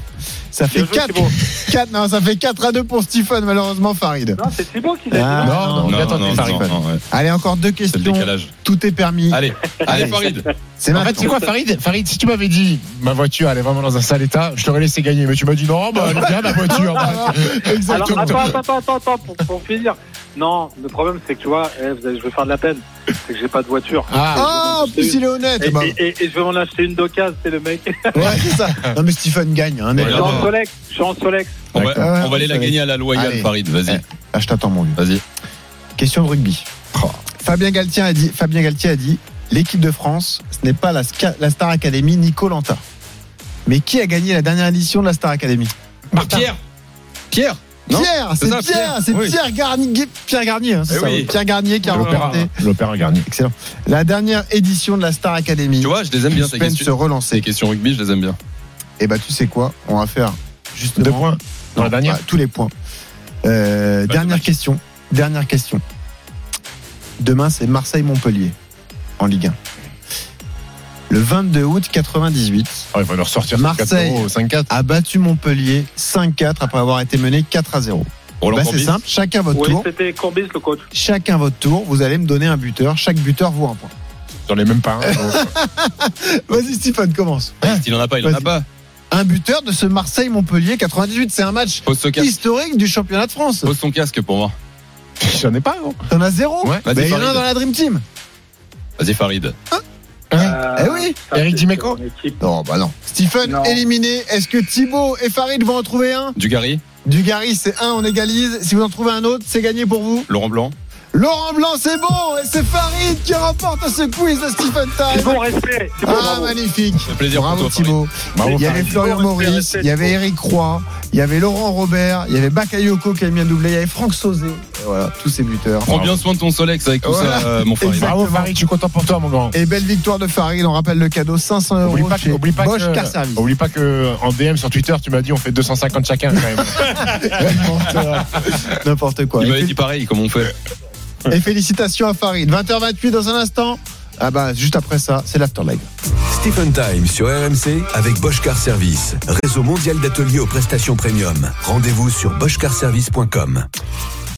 Ça fait Bien joué, 4, Thibaut. 4, non, ça fait 4 à 2 pour Stephen, malheureusement, Farid. Non, c'est Thibaut qui l'a dit. Ah, Non, non, Non, non, Farid. non, non, ouais. Allez, encore deux C'est le questions. décalage. Tout est permis. Allez, Allez. Farid. C'est En fait, c'est quoi, Farid? Farid, si tu m'avais dit ma voiture, elle est vraiment dans un sale état, je t'aurais laissé gagner. Mais tu m'as dit non, bah, elle est bien ma voiture. bah. Alors, Exactement. attends, attends, attends, attends, attends, pour, pour finir. Non, le problème, c'est que tu vois, eh, vous allez- je vais faire de la peine. C'est que j'ai pas de voiture. Ah, Ah, en plus, il est honnête. Et, Bah, et- et- et je vais m'en acheter une d'occasion, c'est le mec. Ouais, c'est ça. Non, mais Stephen gagne. Hein, je suis en Solex. Je suis en Solex. On va, D'accord. on va aller la gagner à la loyale, Allez. Farid. Vas-y. Eh, Là, je t'attends, mon vieux. Vas-y. Question de rugby. Fabien Galtier a dit, Fabien Galtier a dit, l'équipe de France, ce n'est pas la, Sca- la Star Academy Nico Lanta. Mais qui a gagné la dernière édition de la Star Academy? Martin. Pierre. Pierre. Non Pierre, C'est Pierre, c'est Oui. Pierre Garnier, Pierre Garnier, hein, c'est Eh ça, oui. Pierre Garnier qui a remporté. l'opéra Garnier. Excellent. La dernière édition de la Star Academy. Tu vois, je les aime bien, ces questions. se relancer. Les questions rugby, je les aime bien. Et bah, tu sais quoi? On va faire justement Deux points dans la Non, dernière. tous les points. Euh, Bah, dernière question. Dernière question. Demain, c'est Marseille-Montpellier en Ligue 1. Le 22 août 98, Ah, il va Marseille. 4-0, 5-4. a battu Montpellier 5-4 après avoir été mené 4 à 0. Roland Bah, c'est simple, chacun votre Oui, tour. c'était Courbis, le coach. Chacun votre tour. Vous allez me donner un buteur. Chaque buteur vaut un point. J'en ai même pas un. Vas-y, Stephen, commence. Il en a pas, il en a pas. Un buteur de ce Marseille-Montpellier 98. C'est un match historique du championnat de France. Pose ton casque pour moi. J'en ai pas, non T'en as zéro Ouais. Bah, Vas-y, Il y en a un dans la Dream Team. Vas-y, Farid. Euh, Eh oui. ça, Eric Dimeco. Non, bah non. Stephen Non. éliminé. Est-ce que Thibaut et Farid vont en trouver un? Dugarry. Dugarry, c'est un, on égalise. Si vous en trouvez un autre, c'est gagné pour vous. Laurent Blanc. Laurent Blanc, c'est bon. Et c'est Farid qui remporte ce quiz de Stephen C'est Time. bon, respect. Bon, Ah, bravo. magnifique. fait plaisir Bravo Thibaut. Bravo, il y avait. Florian Maurice, respect, il y avait. Eric Roy, il y avait Laurent Robert, il y avait Bakayoko qui a mis un doublé, il y avait Franck Sauzé. Et voilà, tous ces buteurs. Prends bien soin de ton Solex avec tout Voilà. ça, euh, mon Farid. Exact. Bravo, Farid, je suis content pour toi, mon grand. Et belle victoire de Farid, on rappelle le cadeau 500 euros Oublie pas, chez que, oublie, pas Bosch que, Car Service. oublie pas que en DM sur Twitter, tu m'as dit on fait 250 chacun quand même. N'importe quoi. Il m'avait dit pareil, comme on fait? Et félicitations à Farid. 20h28 dans un instant. Ah bah juste après ça, c'est l'after leg. Stephen Time sur RMC avec Bosch Car Service, réseau mondial d'ateliers aux prestations premium. Rendez-vous sur boschcarservice.com.